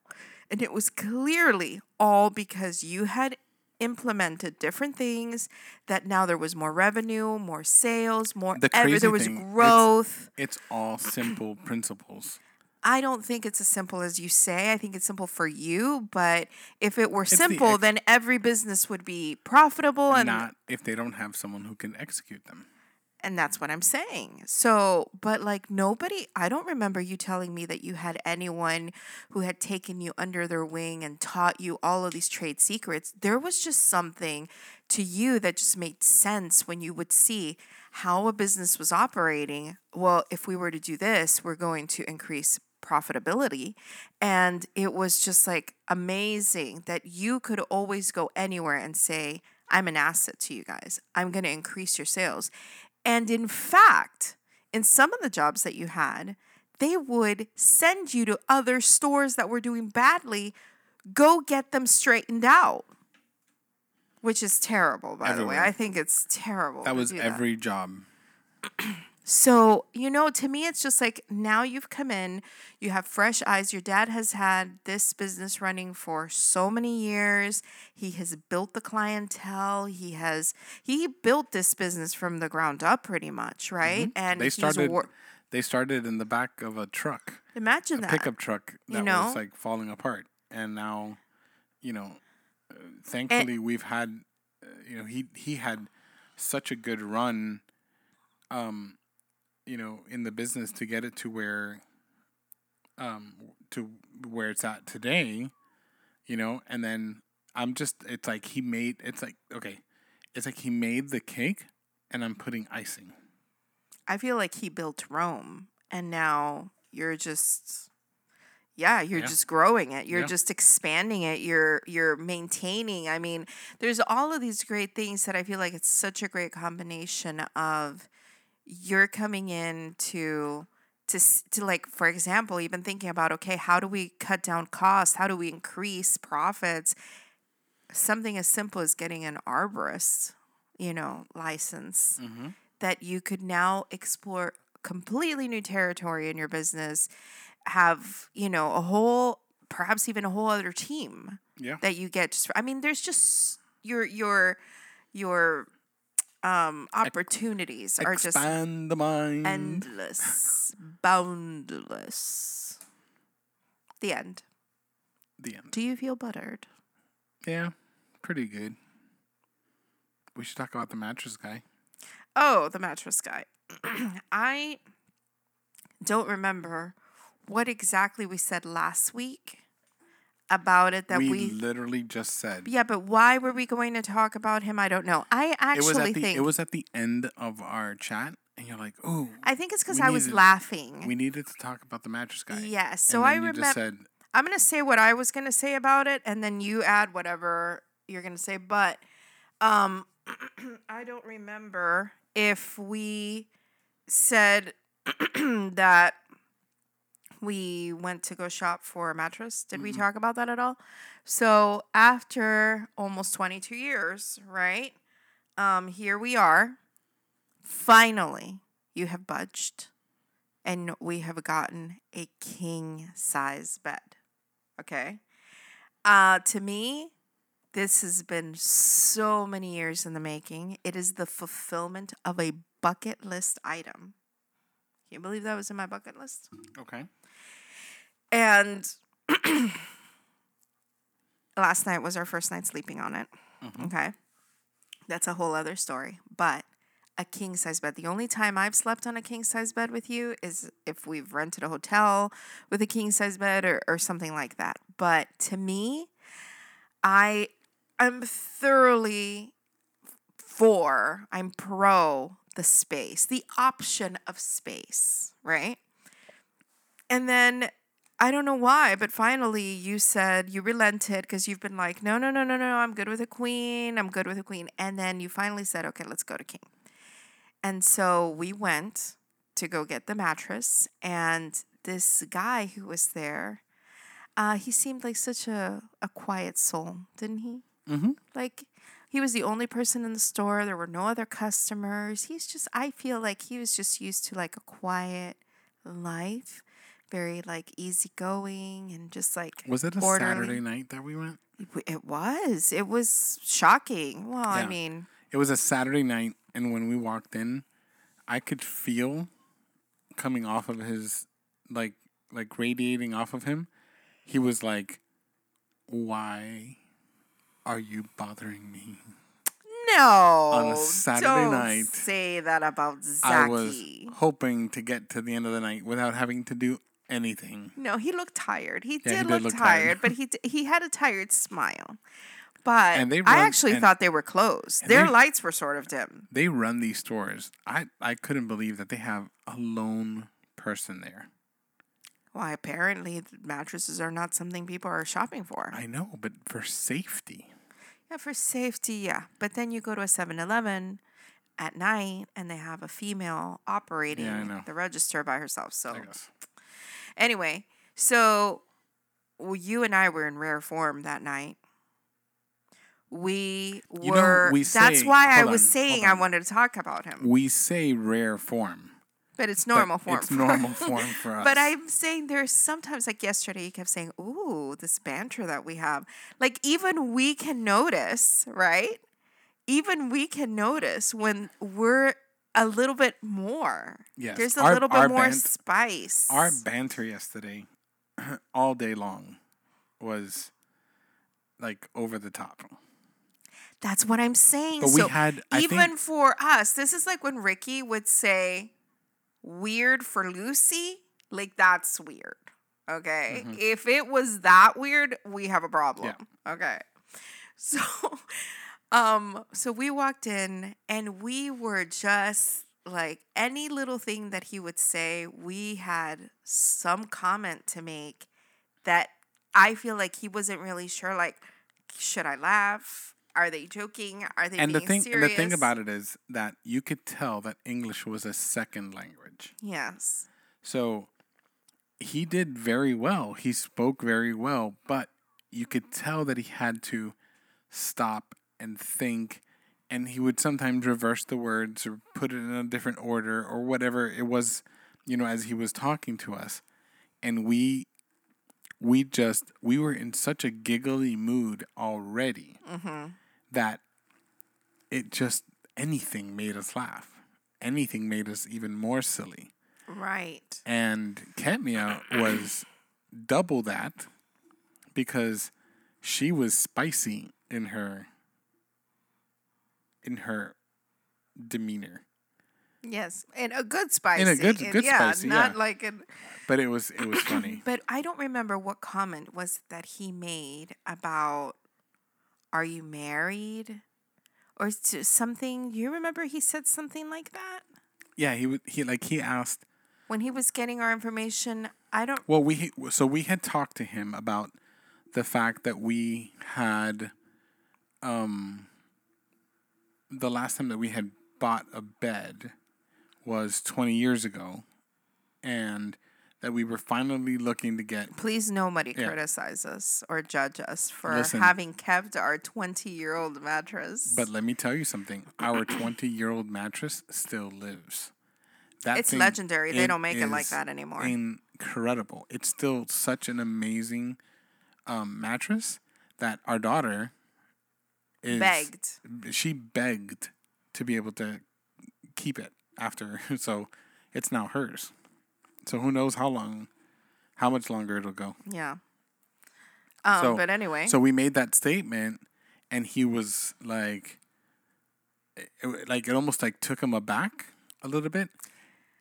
And it was clearly all because you had implemented different things that now there was more revenue, more sales, more The crazy there was thing, growth. It's all simple principles. I don't think it's as simple as you say. I think it's simple for you, but if it were the simple, ex- then every business would be profitable and Not if they don't have someone who can execute them. And that's what I'm saying. So, but like nobody, I don't remember you telling me that you had anyone who had taken you under their wing and taught you all of these trade secrets. There was just something to you that just made sense when you would see how a business was operating. Well, if we were to do this, we're going to increase profitability. And it was just like amazing that you could always go anywhere and say, I'm an asset to you guys. I'm going to increase your sales. And in fact, in some of the jobs that you had, they would send you to other stores that were doing badly, go get them straightened out. Which is terrible, by the way. I think it's terrible. That was every job. So, you know, to me, it's just like now you've come in, you have fresh eyes. Your dad has had this business running for so many years. He has built the clientele. He has, he built this business from the ground up pretty much, right? And They started. wor- They started in the back of a truck, imagine a that. pickup truck that You know? was like falling apart, and now, you know, uh, thankfully we've had, uh, you know, he he had such a good run, um, you know, in the business to get it to where, um, to where it's at today, you know, and then I'm just it's like he made it's like okay, it's like he made the cake, and I'm putting icing. I feel like he built Rome and now you're just yeah, you're Yeah. just growing it. You're Yeah. just expanding it. You're you're maintaining. I mean, there's all of these great things that I feel like it's such a great combination of you're coming in to to to like for example, even thinking about okay, how do we cut down costs? How do we increase profits? Something as simple as getting an arborist, you know, license Mm-hmm. that you could now explore completely new territory in your business, have, you know, a whole perhaps even a whole other team Yeah. that you get just I mean, there's just your your your um opportunities are just Expand the mind. endless, boundless. The end. the end. Do you feel buttered? Yeah, pretty good. We should talk about the mattress guy. Oh, the mattress guy. I don't remember what exactly we said last week about it that we, we, literally just said Yeah, but why were we going to talk about him? I don't know. I it actually was at the think it was at the end of our chat, and you're like, "Oh, I think it's because I was laughing. we needed to talk about the mattress guy." Yes. So And I remember I'm gonna say what I was gonna say about it, and then you add whatever you're gonna say. But um, I don't remember if we said that we went to go shop for a mattress. Did we talk about that at all? So after almost 22 years, right? Um, here we are. Finally, you have budged and we have gotten a king size bed. Okay. Uh, to me, this has been so many years in the making. It is the fulfillment of a bucket list item. Can you believe that was in my bucket list? "Okay, And last night was our first night sleeping on it. Mm-hmm. Okay. That's a whole other story. But a king size bed. The only time I've slept on a king size bed with you is if we've rented a hotel with a king size bed or, or something like that. But to me, I am thoroughly for, I'm pro the space, the option of space, right? And then I don't know why, but finally you said you relented because you've been like, no, no, no, no, no, I'm good with a queen. I'm good with a queen. And then you finally said, okay, let's go to king. And so we went to go get the mattress, and this guy who was there, uh, he seemed like such a, a quiet soul, didn't he? mm-hmm. Like he was the only person in the store. There were no other customers. He's just I feel like he was just used to like a quiet life, very like easygoing and just like was it a. Saturday night that we went? It- was. It was shocking. Well, I mean, It was a Saturday night, and when we walked in, I could feel coming off of his like like radiating off of him. He was like, "Why are you bothering me?" no. On a Saturday don't night, say that about Zaki. I was hoping to get to the end of the night without having to do anything. No, he looked tired. He Yeah, did he look, look tired, tired. but he d- he had a tired smile. But And they I actually and- thought they were closed. Their they- lights were sort of dim. They run these stores. I I couldn't believe that they have a lone person there. Why? Apparently, mattresses are not something people are shopping for. I know, but for safety. yeah, for safety, yeah. But then you go to a 7-Eleven at night, and they have a female operating Yeah, the register by herself. So I guess. Anyway, so well, you and I were in rare form that night. We You know, were. we that's say- why I was on, saying I wanted to talk about him. We say rare form, But it's but normal form. It's normal form for us. But I'm saying there's sometimes like yesterday you kept saying, "Ooh, this banter that we have." Like even we can notice, right? Even we can notice when we're a little bit more. Yes, There's a our- little bit more bant- spice. Our banter yesterday, all day long, was like over the top. That's what I'm saying. But we had, I even think, for us, this is like when Ricky would say weird for Lucy, like that's weird. Okay? Mm-hmm. If it was that weird, we have a problem. Okay. So um so we walked in and we were just like any little thing that he would say, we had some comment to make that I feel like he wasn't really sure like should I laugh? Are they joking? Are they and the thing, serious? the thing about it is that you could tell that English was a second language. Yes. So he did very well. He spoke very well, but you could tell that he had to stop and think and he would sometimes reverse the words or put it in a different order or whatever it was, you know, as he was talking to us. And we we just we were in such a giggly mood already mm-hmm. that it just anything made us laugh. Anything made us even more silly. Right. And Katmia was double that because she was spicy in her in her demeanor. Yes. And a good spicy. good- and good yeah, spicy, Not yeah. like an But it was it was funny. But I don't remember what comment was that he made about are you married? Or something. You remember he said something like that? yeah, he would he like he asked When he was getting our information, I don't Well, we so we had talked to him about the fact that we had um the last time that we had bought a bed was 20 years ago and that we were finally looking to get please nobody Yeah. criticize us or judge us for Listen. having kept our 20 year old mattress. but let me tell you something our 20 year old mattress still lives that It's thing, legendary. They don't make it like that anymore. incredible it's still such an amazing um, mattress that our daughter is begged. she begged to be able to keep it after so it's now hers so who knows how long how much longer it'll go Yeah. Um, So- but anyway. so we made that statement and he was like it, like it almost like took him aback a little bit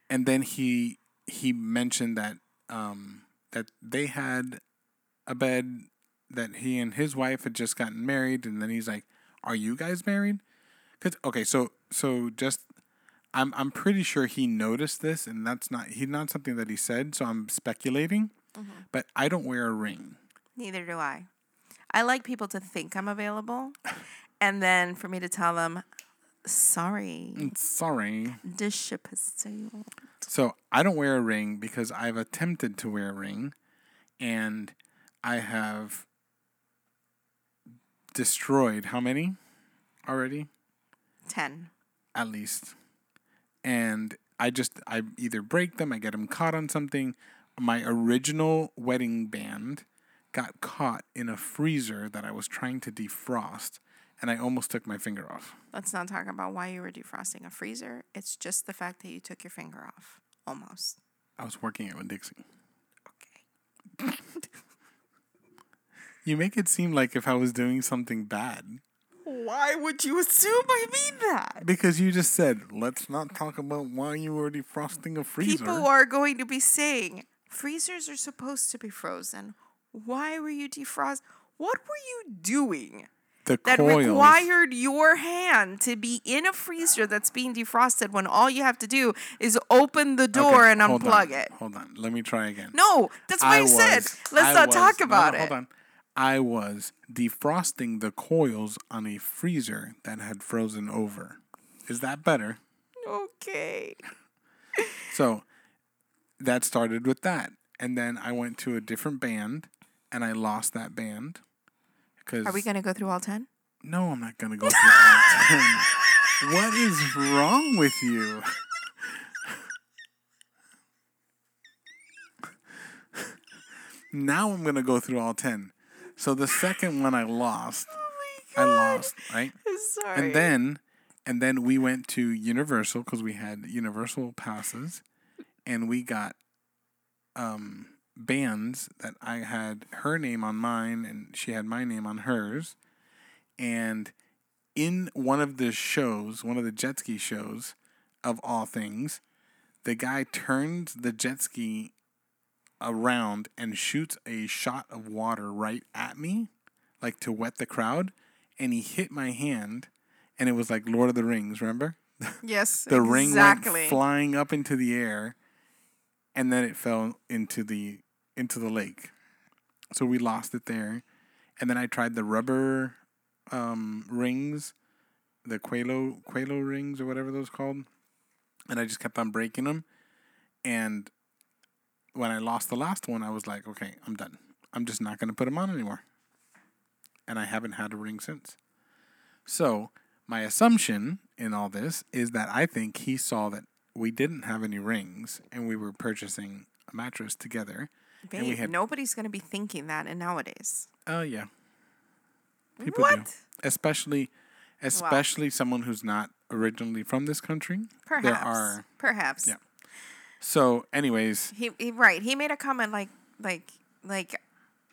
and then he he mentioned that um that they had a bed that he and his wife had just gotten married and then he's like are you guys married? Cuz okay so so just I'm I'm pretty sure he noticed this and that's not he not something that he said so I'm speculating mm-hmm. but I don't wear a ring. Neither do I. I like people to think I'm available and then for me to tell them, sorry, sorry. The ship has sailed. So I don't wear a ring because I've attempted to wear a ring and I have destroyed how many already? 10. At least. And I just, I either break them, I get them caught on something. My original wedding band got caught in a freezer that I was trying to defrost and I almost took my finger off. Let's not talk about why you were defrosting a freezer. It's just the fact that you took your finger off. Almost. I was working at Winn Dixie. Okay. You make it seem like if I was doing something bad. Why would you assume I mean that? Because you just said, let's not talk about why you were defrosting a freezer. People are going to be saying freezers are supposed to be frozen. Why were you defrost? What were you doing the that coils. required your hand to be in a freezer that's being defrosted when all you have to do is open the Okay, door and unplug on, it? Hold on. Let me try again. No, that's what I, said. was- Let's I not was- talk no, no, about it. Hold on. I was defrosting the coils on a freezer that had frozen over. Is that better? Okay. so that started with that. And then I went to a different band and I lost that band. Cause Are we going to go through all 10? No, I'm not going to go through all 10. What is wrong with you? now I'm going to go through all 10. So the second one I lost. I lost, right? Sorry. And then, and then we went to Universal because we had Universal passes, and we got um, bands that I had her name on mine, and she had my name on hers, and in one of the shows, one of the jet ski shows, of all things, the guy turned the jet ski around and shoots a shot of water right at me, like to wet the crowd, and he hit my hand, and it was like Lord of the Rings. Remember? yes, the ring went flying up into the air, and then it fell into the into the lake. So we lost it there, and then I tried the rubber um, rings, the Qalo Qalo rings or whatever those called, and I just kept on breaking them. And when I lost the last one, I was like, okay, I'm done. I'm just not going to put them on anymore. And I haven't had a ring since. So my assumption in all this is that I think he saw that we didn't have any rings and we were purchasing a mattress together. and we had nobody's gonna be thinking that in nowadays. oh yeah, People what? do. especially especially someone who's not originally from this country. Perhaps. There are Perhaps. Yeah. So anyways, He, he right. He made a comment like like like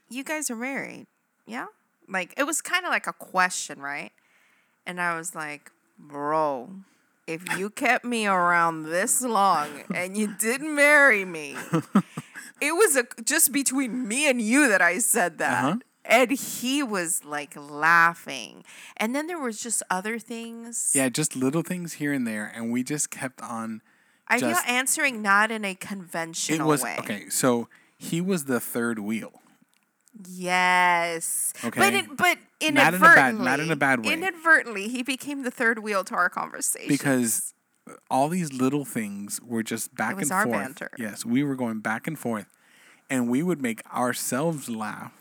you guys are married. Yeah? Like it was kind of like a question, right? And I was like, "Bro, if you kept me around this long and you didn't marry me, it was a, just between me and you that I said that." Uh-huh. And he was like laughing. And then there was just other things. yeah, just little things here and there and we just kept on I feel just- answering not in a conventional it was way. okay, so he was the third wheel. Yes. But Okay. in, but Not in a bad- inadvertently, not in a bad way. Inadvertently, he became the third wheel to our conversation. because all these little things were just back was and our forth. banter. Yes, we were going back and forth, and we would make ourselves laugh.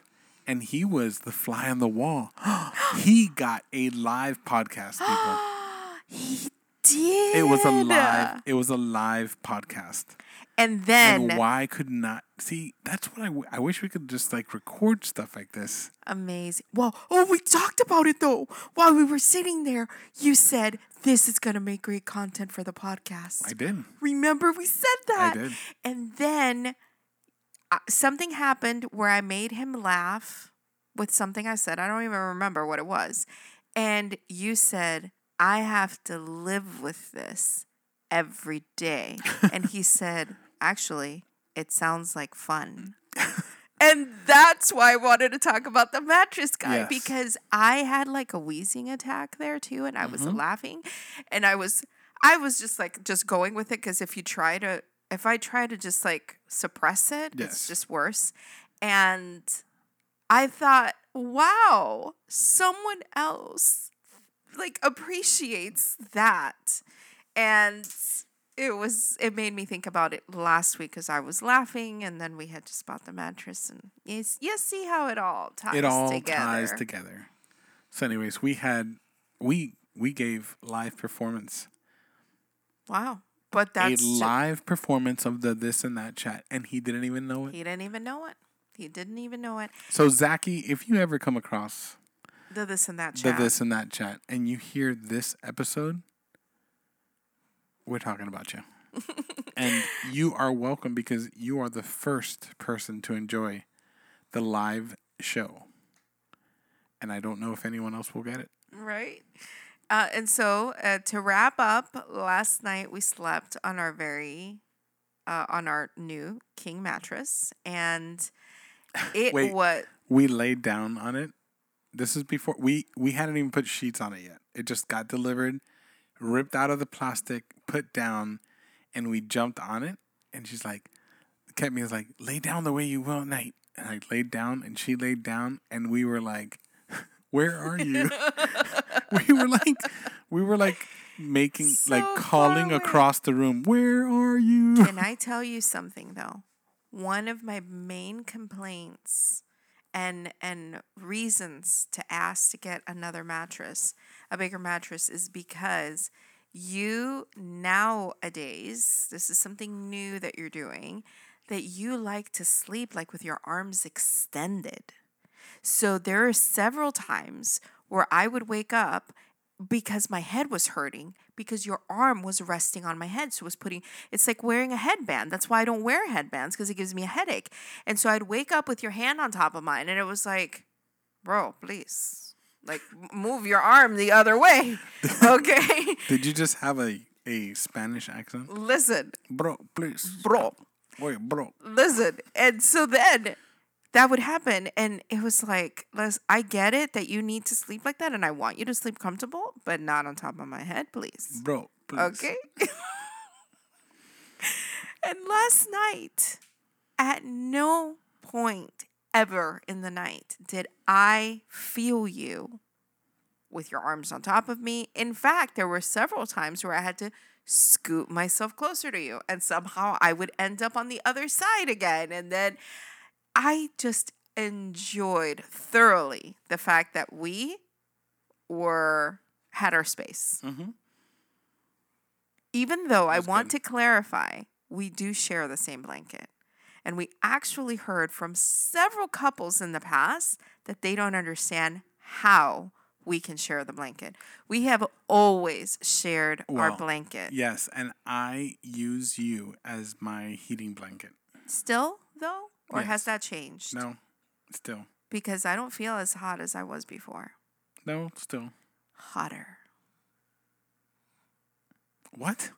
And he was the fly on the wall. he got a live podcast, people. he did. it was a live. It was a live podcast. And then and why could not see? That's what I. W- I wish we could just like record stuff like this. amazing. Well, oh, we talked about it though. While we were sitting there, you said this is gonna make great content for the podcast. I did. Remember we said that. I did. And then uh, something happened where I made him laugh with something I said. I don't even remember what it was. And you said, I have to live with this every day. and he said, Actually, it sounds like fun. and that's why I wanted to talk about the mattress guy Yes. because I had like a wheezing attack there too, and I was Mm-hmm. laughing, and I was I was just like just going with it because if you try to if I try to just like suppress it, Yes. it's just worse. And I thought, wow, someone else like appreciates that, and it was it made me think about it last week because I was laughing, and then we had to spot the mattress, and yes s- you see how it all ties it all together. ties together. So, anyways, we had we we gave live performance, Wow, but that's a live performance of the this and that chat, and he didn't even know it. he didn't even know it. He didn't even know it. So, Zachy, if you ever come across The this and that chat. the this and that chat, and you hear this episode, we're talking about you, and you are welcome because you are the first person to enjoy the live show, and I don't know if anyone else will get it. Right. Uh, and so uh, to wrap up, last night we slept on our very, uh, on our new king mattress, and it Wait. was we laid down on it. This is before we we hadn't even put sheets on it yet. It just got delivered, ripped out of the plastic, put down, and we jumped on it. And she's like, kept me was like, lay down the way you will at night. And I laid down, and she laid down, and we were like, where are you? we were like, we were like making So like calling across the room. Where are you? Can I tell you something though? One of my main complaints and and reasons to ask to get another mattress, a bigger mattress is because you nowadays, this is something new that you're doing, that you like to sleep like with your arms extended. So there are several times where I would wake up because my head was hurting because your arm was resting on my head so it was putting it's like wearing a headband. That's why i don't wear headbands because it gives me a headache. And so i'd wake up with your hand on top of mine and it was like bro please like move your arm the other way. Okay? Did you just have a, a Spanish accent? listen. Bro, please. bro. Wait, bro. listen. And so then that would happen and it was like Les, i get it that you need to sleep like that and i want you to sleep comfortable but not on top of my head please. Bro, please. okay. And last night at no point ever in the night did i feel you with your arms on top of me. In fact there were several times where i had to scoot myself closer to you and somehow i would end up on the other side again and then I just enjoyed thoroughly the fact that we were had our space. Mhm. Even though I want good. to clarify, we do share the same blanket. And we actually heard from several couples in the past that they don't understand how we can share the blanket. We have always shared our blanket. Yes, and I use you as my heating blanket. Still, though? Or has that changed? No, still. because I don't feel as hot as I was before. No, still. Hotter. What?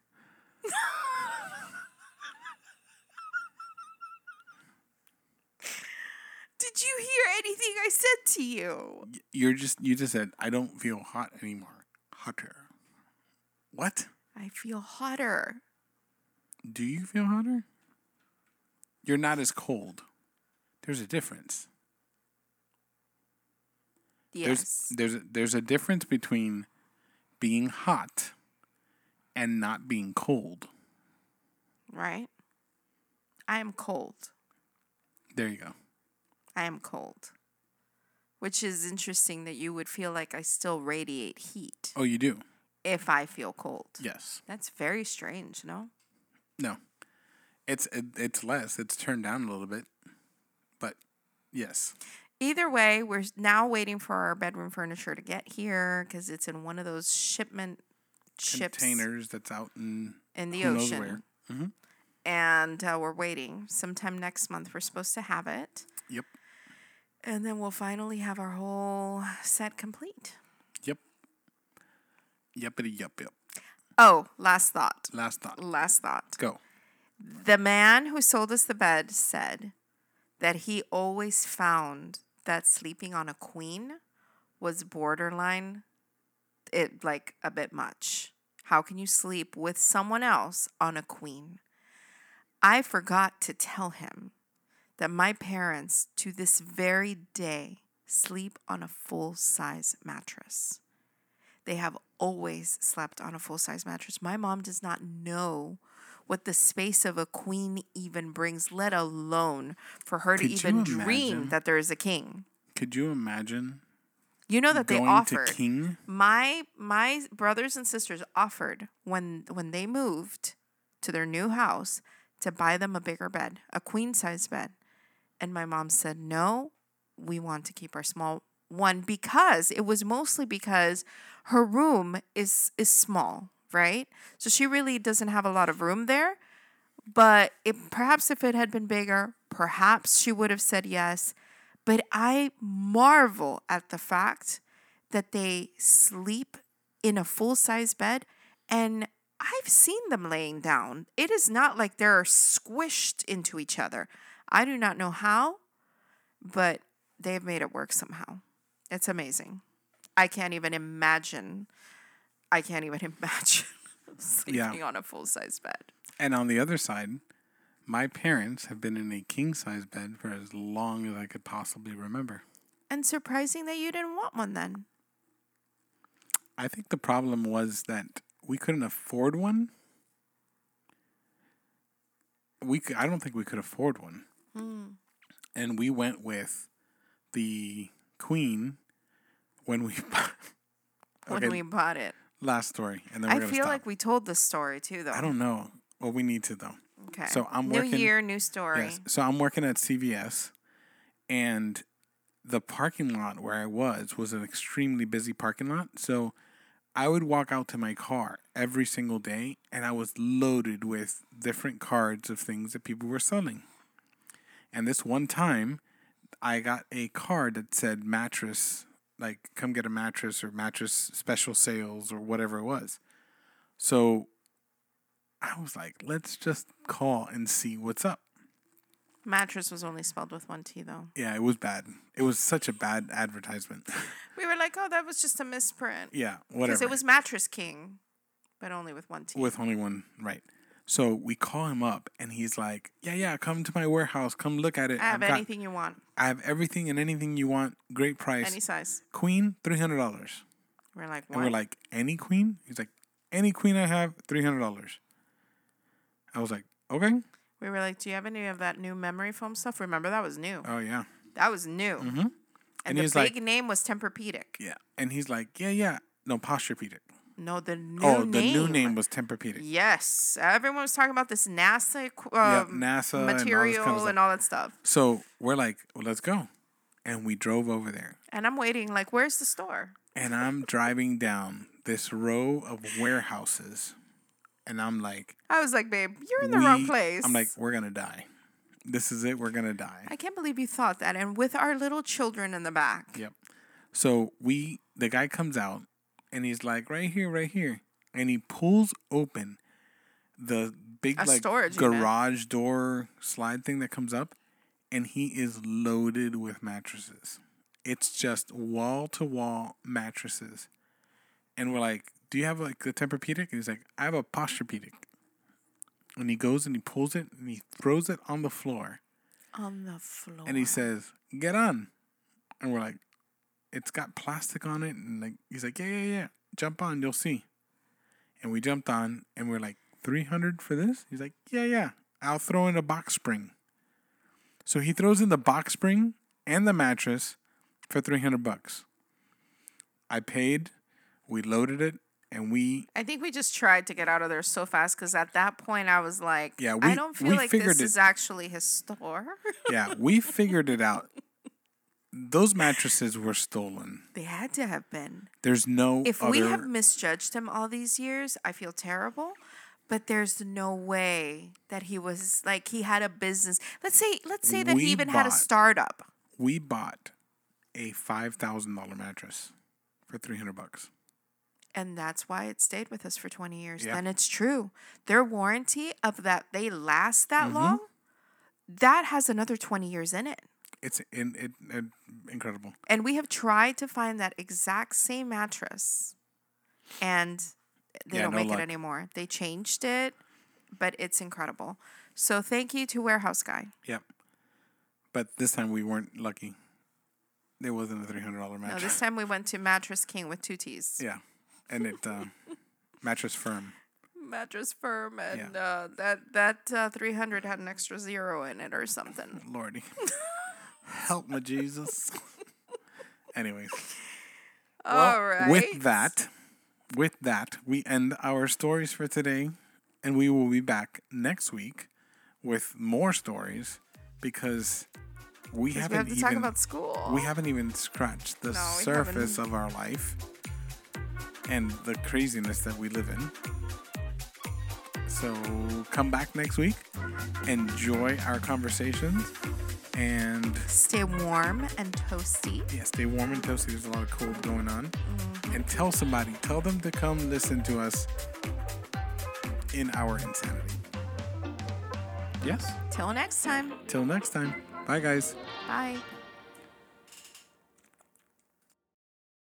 Did you hear anything I said to you? You're just you just said I don't feel hot anymore. Hotter. What? I feel hotter. Do you feel hotter? You're not as cold. There's a difference. Yes. There's there's a, there's a difference between being hot and not being cold. right? I am cold. There you go. I am cold. Which is interesting that you would feel like I still radiate heat Oh, you do. if I feel cold. Yes. That's very strange, no? No. It's it, it's less. It's turned down a little bit. But yes. Either way, we're now waiting for our bedroom furniture to get here because it's in one of those shipment ships Containers that's out in in the ocean. Mhm. And uh, we're waiting. Sometime next month, we're supposed to have it. Yep. And then we'll finally have our whole set complete. Yep. Yuppity yup yup. Oh, last thought. Last thought. Last thought. Go. The man who sold us the bed said that he always found that sleeping on a queen was borderline it like a bit much. How can you sleep with someone else on a queen? I forgot to tell him that my parents to this very day sleep on a full size mattress. They have always slept on a full size mattress. My mom does not know what the space of a queen even brings, let alone for her to Could you even dream that there is a king. Could you imagine You know that they offered to King? my my brothers and sisters offered when when they moved to their new house to buy them a bigger bed, a queen size bed. And my mom said, "No, we want to keep our small one because it was mostly because her room is is small, right? So she really doesn't have a lot of room there. But it, perhaps if it had been bigger, perhaps she would have said yes. But I marvel at the fact that they sleep in a full size bed and I've seen them laying down. It is not like they're squished into each other. I do not know how, but they've made it work somehow. It's amazing. I can't even imagine. I can't even imagine sleeping on a full size bed. And on the other side, my parents have been in a king size bed for as long as I could possibly remember. And surprising that you didn't want one then. I think the problem was that we couldn't afford one. We could, I don't think we could afford one. Hmm. And we went with the queen when we bought when Okay. we bought it. Last story and then we're I feel stop. like we told this story too, though. I don't know. Well, we need to though. Okay. So I'm new working. year, new story. Yes. So I'm working at CVS, and the parking lot where I was was an extremely busy parking lot. So I would walk out to my car every single day, and I was loaded with different cards of things that people were selling. And this one time, I got a card that said mattress, like come get a mattress or mattress special sales or whatever it was. So I was like, let's just call and see what's up. Mattress was only spelled with one T though. Yeah, it was bad. It was such a bad advertisement. We were like, oh, that was just a misprint. yeah, Because whatever. it was Mattress King, but only with one T. with only one right. So we call him up and he's like, "Yeah, yeah, come to my warehouse. Come look at it. I have I've got- anything you want, I have everything and anything you want. Great price. any size. queen, three hundred dollars." We're like, what? And we're like, "Any queen?" He's like, "Any queen I have, three hundred dollars." I was like, "Okay." we were like, do you have any of that new memory foam stuff? Remember that was new. Oh yeah, That was new. Mhm. And, And the big like- name was Tempur-Pedic. yeah. And he's like, "Yeah, yeah, no Posturepedic." No, the new Oh, name. the new name was Tempur-Pedic. Yes, everyone was talking about this NASA Yeah, um, NASA and all material kind of and all that stuff. So we're like, well, let's go. And we drove over there. And I'm waiting, like, where's the store? And I'm driving down this row of warehouses. And I'm like, I was like, babe, you're in the wrong place. I'm like, we're going to die. This is it. We're going to die. I can't believe you thought that. And with our little children in the back. Yep. So we, the guy comes out and he's like, right here, right here. And he pulls open the big A like storage unit. garage door slide thing that comes up. And he is loaded with mattresses. It's just wall to wall mattresses. And we're like, do you have like the Tempur-Pedic? And he's like, I have a Posturepedic. And he goes and he pulls it and he throws it on the floor. On the floor. And he says, "Get on," and we're like, "It's got plastic on it," and like he's like, "Yeah, yeah, yeah, jump on, you'll see." And we jumped on, and we're like, 300 for this?" He's like, "Yeah, yeah, I'll throw in a box spring." So he throws in the box spring and the mattress for 300 bucks. I paid, we loaded it, and we I think we just tried to get out of there so fast because at that point I was like, Yeah, I we- don't feel like this it- is actually his store. yeah, we figured it out. Those mattresses were stolen. they had to have been. There's no If other we have misjudged him all these years, I feel terrible. But there's no way that he was like he had a business. Let's say let's say that We he even had a startup. we bought a five thousand dollar mattress for three hundred bucks. And that's why it stayed with us for 20 years. Yeah. Then it's true. Their warranty of that they last that Mm-hmm. long, that has another 20 years in it. It's in it, it incredible. And we have tried to find that exact same mattress and they Yeah, don't no make luck. it anymore. They changed it, but it's incredible. So thank you to Warehouse Guy. Yep. But this time we weren't lucky. There wasn't a three hundred dollar mattress. No, this time we went to Mattress King with two T's. yeah, and it uh, mattress firm. Mattress Firm, and uh, that that uh, 300 had an extra zero in it or something. Lordy, help me, Jesus. Anyways, All right. with that, with that, we end our stories for today, and we will be back next week with more stories because we haven't we even about school. we haven't even scratched the No, surface of our life and the craziness that we live in. So come back next week, enjoy our conversations, and Stay warm and toasty. yeah, stay warm and toasty. There's a lot of cold going on. Mm-hmm. And tell somebody, tell them to come listen to us in our insanity. Yes? Till next time. Till next time. Bye, guys. Bye.